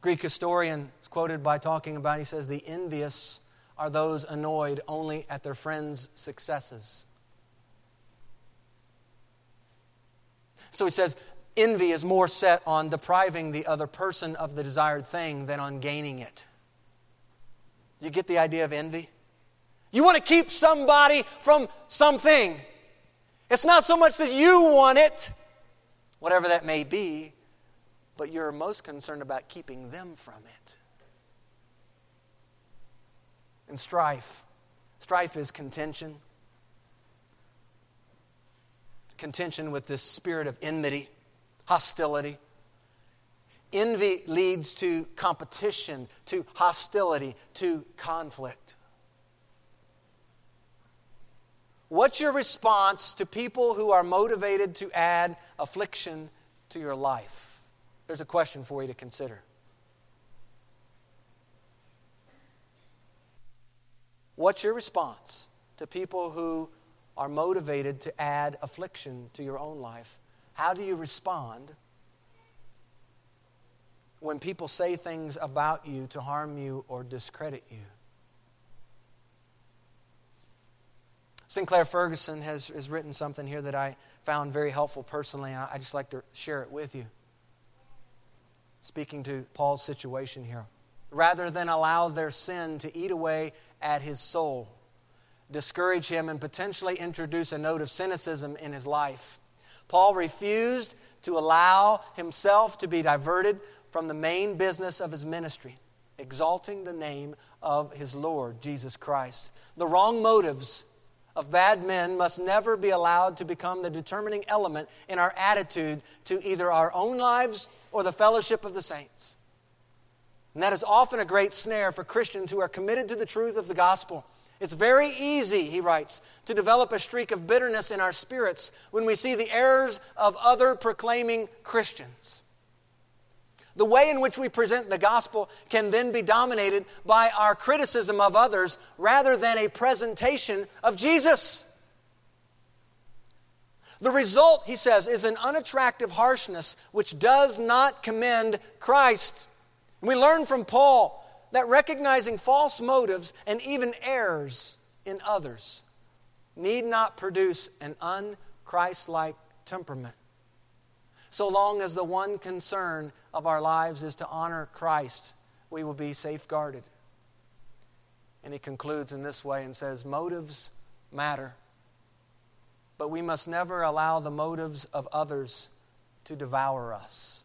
Greek historian is quoted by talking about, he says, the envious are those annoyed only at their friends' successes. So he says, envy is more set on depriving the other person of the desired thing than on gaining it. You get the idea of envy? You want to keep somebody from something. It's not so much that you want it, whatever that may be, but you're most concerned about keeping them from it. And strife. Strife is contention contention with this spirit of enmity, hostility. Envy leads to competition, to hostility, to conflict. What's your response to people who are motivated to add affliction to your life? There's a question for you to consider. What's your response to people who are motivated to add affliction to your own life, how do you respond when people say things about you to harm you or discredit you? Sinclair Ferguson has, has written something here that I found very helpful personally, and I just like to share it with you. Speaking to Paul's situation here. Rather than allow their sin to eat away at his soul, discourage him and potentially introduce a note of cynicism in his life. Paul refused to allow himself to be diverted from the main business of his ministry, exalting the name of his Lord, Jesus Christ. The wrong motives of bad men must never be allowed to become the determining element in our attitude to either our own lives or the fellowship of the saints. And that is often a great snare for Christians who are committed to the truth of the gospel it's very easy, he writes, to develop a streak of bitterness in our spirits when we see the errors of other proclaiming Christians. The way in which we present the gospel can then be dominated by our criticism of others rather than a presentation of Jesus. The result, he says, is an unattractive harshness which does not commend Christ. We learn from Paul that recognizing false motives and even errors in others need not produce an unchristlike temperament. So long as the one concern of our lives is to honor Christ, we will be safeguarded. And he concludes in this way and says, Motives matter, but we must never allow the motives of others to devour us.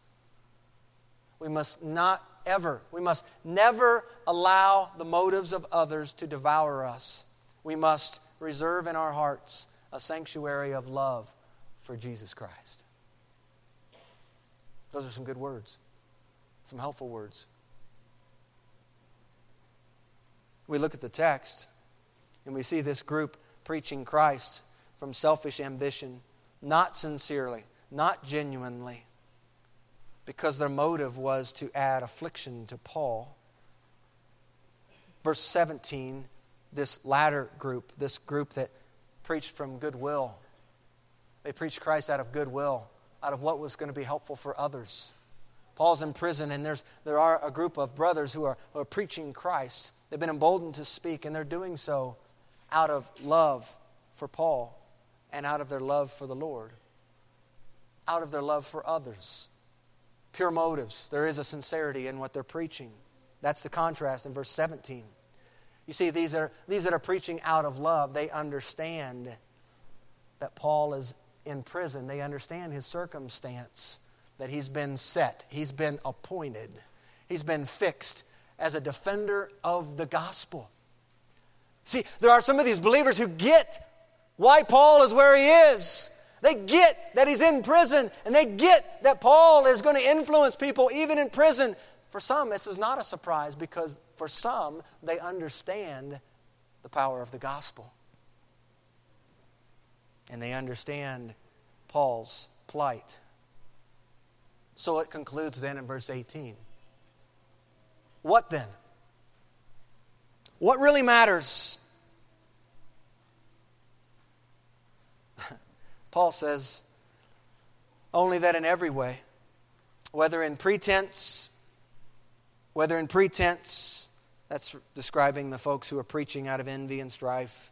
We must not ever. We must never allow the motives of others to devour us. We must reserve in our hearts a sanctuary of love for Jesus Christ. Those are some good words, some helpful words. We look at the text and we see this group preaching Christ from selfish ambition, not sincerely, not genuinely because their motive was to add affliction to Paul. Verse 17, this latter group, this group that preached from goodwill, they preached Christ out of goodwill, out of what was going to be helpful for others. Paul's in prison, and there's, there are a group of brothers who are, who are preaching Christ. They've been emboldened to speak, and they're doing so out of love for Paul. and out of their love for the Lord, out of their love for others. Pure motives. There is a sincerity in what they're preaching. That's the contrast in verse 17. You see, these, are, these that are preaching out of love, they understand that Paul is in prison. They understand his circumstance, that he's been set, he's been appointed, he's been fixed as a defender of the gospel. See, there are some of these believers who get why Paul is where he is. They get that he's in prison, and they get that Paul is going to influence people even in prison. For some, this is not a surprise because for some, they understand the power of the gospel. And they understand Paul's plight. So it concludes then in verse 18. What then? What really matters? Paul says, only that in every way, whether in pretense, whether in pretense, that's describing the folks who are preaching out of envy and strife,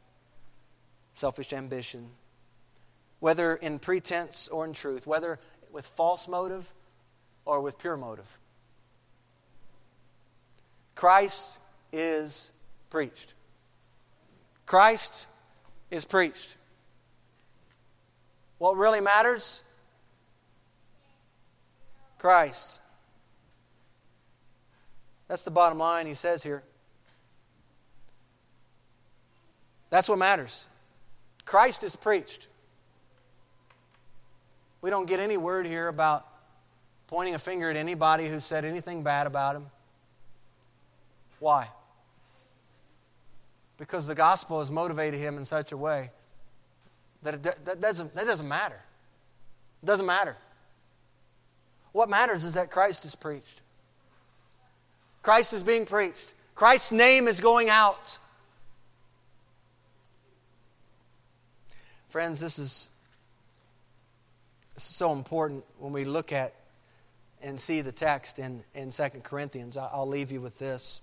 selfish ambition, whether in pretense or in truth, whether with false motive or with pure motive. Christ is preached. Christ is preached. What really matters? Christ. That's the bottom line he says here. That's what matters. Christ is preached. We don't get any word here about pointing a finger at anybody who said anything bad about him. Why? Because the gospel has motivated him in such a way that, it, that, doesn't, that doesn't matter. It doesn't matter. What matters is that Christ is preached. Christ is being preached. Christ's name is going out. Friends, this is, this is so important when we look at and see the text in, in 2 Corinthians. I'll leave you with this.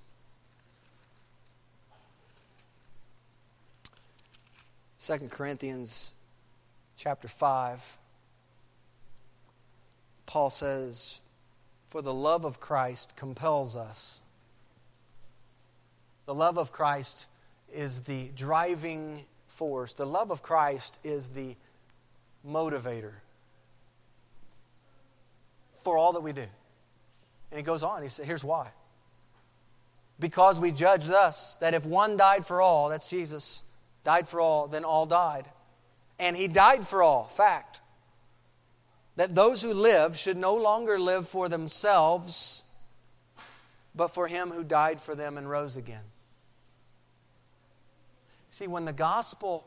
2 Corinthians chapter 5, Paul says, For the love of Christ compels us. The love of Christ is the driving force. The love of Christ is the motivator for all that we do. And he goes on, he says, Here's why. Because we judge thus that if one died for all, that's Jesus, died for all, then all died. And he died for all, fact. That those who live should no longer live for themselves, but for him who died for them and rose again. See, when the gospel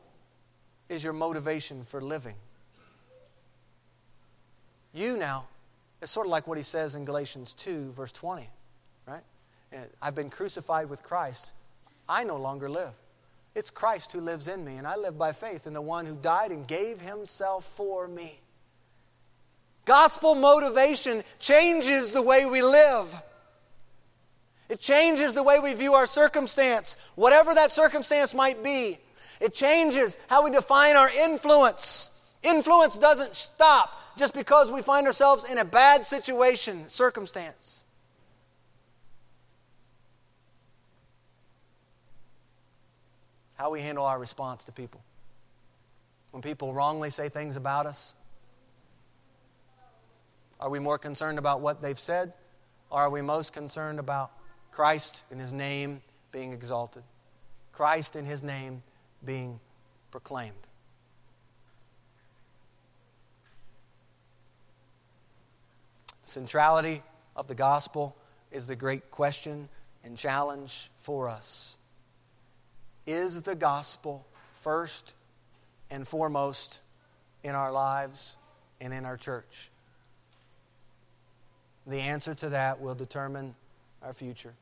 is your motivation for living, you now, it's sort of like what he says in Galatians 2, verse 20, right? Uh, I've been crucified with Christ. I no longer live. It's Christ who lives in me, and I live by faith in the one who died and gave himself for me. Gospel motivation changes the way we live. It changes the way we view our circumstance, whatever that circumstance might be. It changes how we define our influence. Influence doesn't stop just because we find ourselves in a bad situation, circumstance. how we handle our response to people. When people wrongly say things about us, are we more concerned about what they've said, or are we most concerned about Christ in His name being exalted? Christ in His name being proclaimed. The centrality of the gospel is the great question and challenge for us. Is the gospel first and foremost in our lives and in our church? The answer to that will determine our future.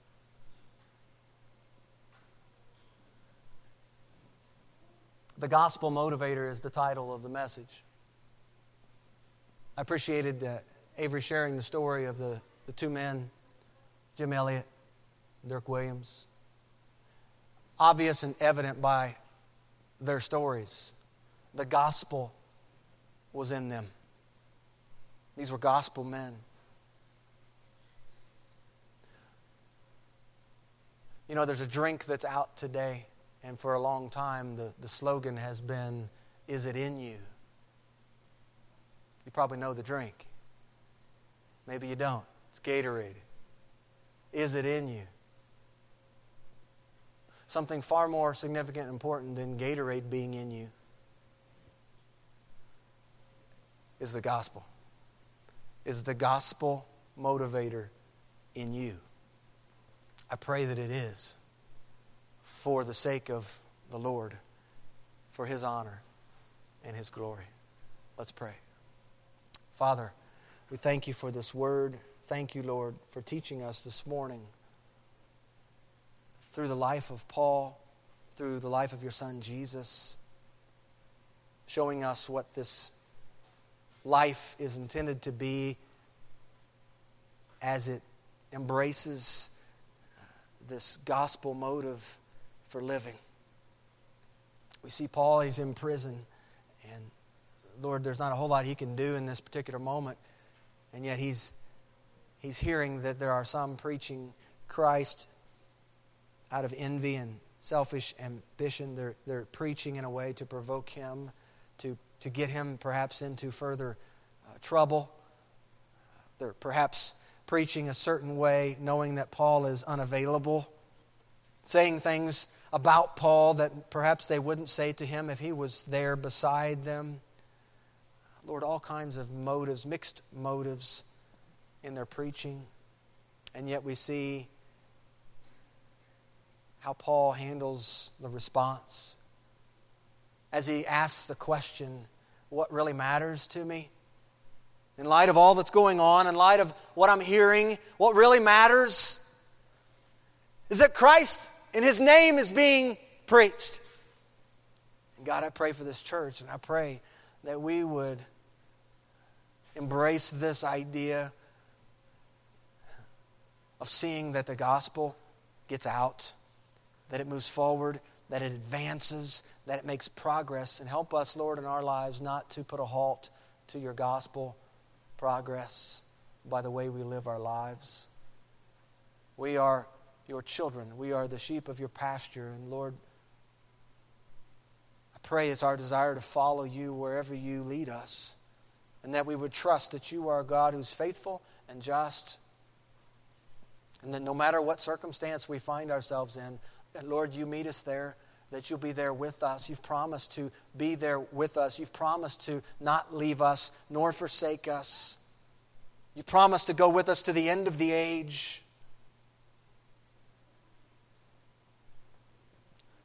The Gospel Motivator is the title of the message. I appreciated uh, Avery sharing the story of the, the two men, Jim Elliot, Dirk Willems obvious and evident by their stories. The gospel was in them. These were gospel men. You know, there's a drink that's out today, and for a long time the, the slogan has been, Is it in you? You probably know the drink. Maybe you don't. It's Gatorade. Is it in you? Something far more significant and important than Gatorade being in you is the gospel. Is the gospel motivator in you? I pray that it is for the sake of the Lord, for His honor and His glory. Let's pray. Father, we thank you for this word. Thank you, Lord, for teaching us this morning through the life of Paul, through the life of your son Jesus, showing us what this life is intended to be as it embraces this gospel motive for living. We see Paul, he's in prison, and Lord, there's not a whole lot he can do in this particular moment, and yet he's, he's hearing that there are some preaching Christ out of envy and selfish ambition. They're, they're preaching in a way to provoke him, to, to get him perhaps into further uh, trouble. They're perhaps preaching a certain way, knowing that Paul is unavailable, saying things about Paul that perhaps they wouldn't say to him if he was there beside them. Lord, all kinds of motives, mixed motives in their preaching. And yet we see how Paul handles the response as he asks the question, What really matters to me? In light of all that's going on, in light of what I'm hearing, what really matters is that Christ in His name is being preached. And God, I pray for this church, and I pray that we would embrace this idea of seeing that the gospel gets out, that it moves forward, that it advances, that it makes progress, and help us, Lord, in our lives not to put a halt to your gospel progress by the way we live our lives. We are your children. We are the sheep of your pasture. And Lord, I pray it's our desire to follow you wherever you lead us. And that we would trust that you are a God who's faithful and just. And that no matter what circumstance we find ourselves in, that Lord, you meet us there that you'll be there with us. You've promised to be there with us. You've promised to not leave us nor forsake us. You promised to go with us to the end of the age.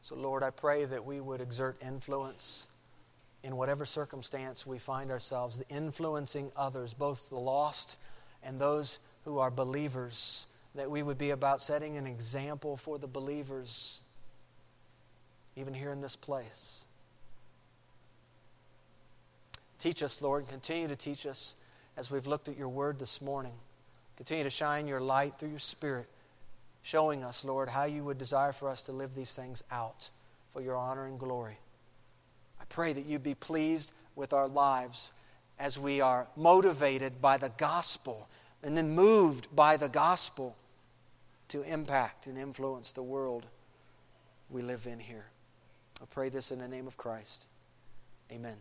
So, Lord, I pray that we would exert influence in whatever circumstance we find ourselves, influencing others, both the lost and those who are believers, that we would be about setting an example for the believers even here in this place. Teach us, Lord. and Continue to teach us as we've looked at your word this morning. Continue to shine your light through your spirit, showing us, Lord, how you would desire for us to live these things out for your honor and glory. Pray that you be pleased with our lives as we are motivated by the gospel and then moved by the gospel to impact and influence the world we live in here. I pray this in the name of Christ. Amen.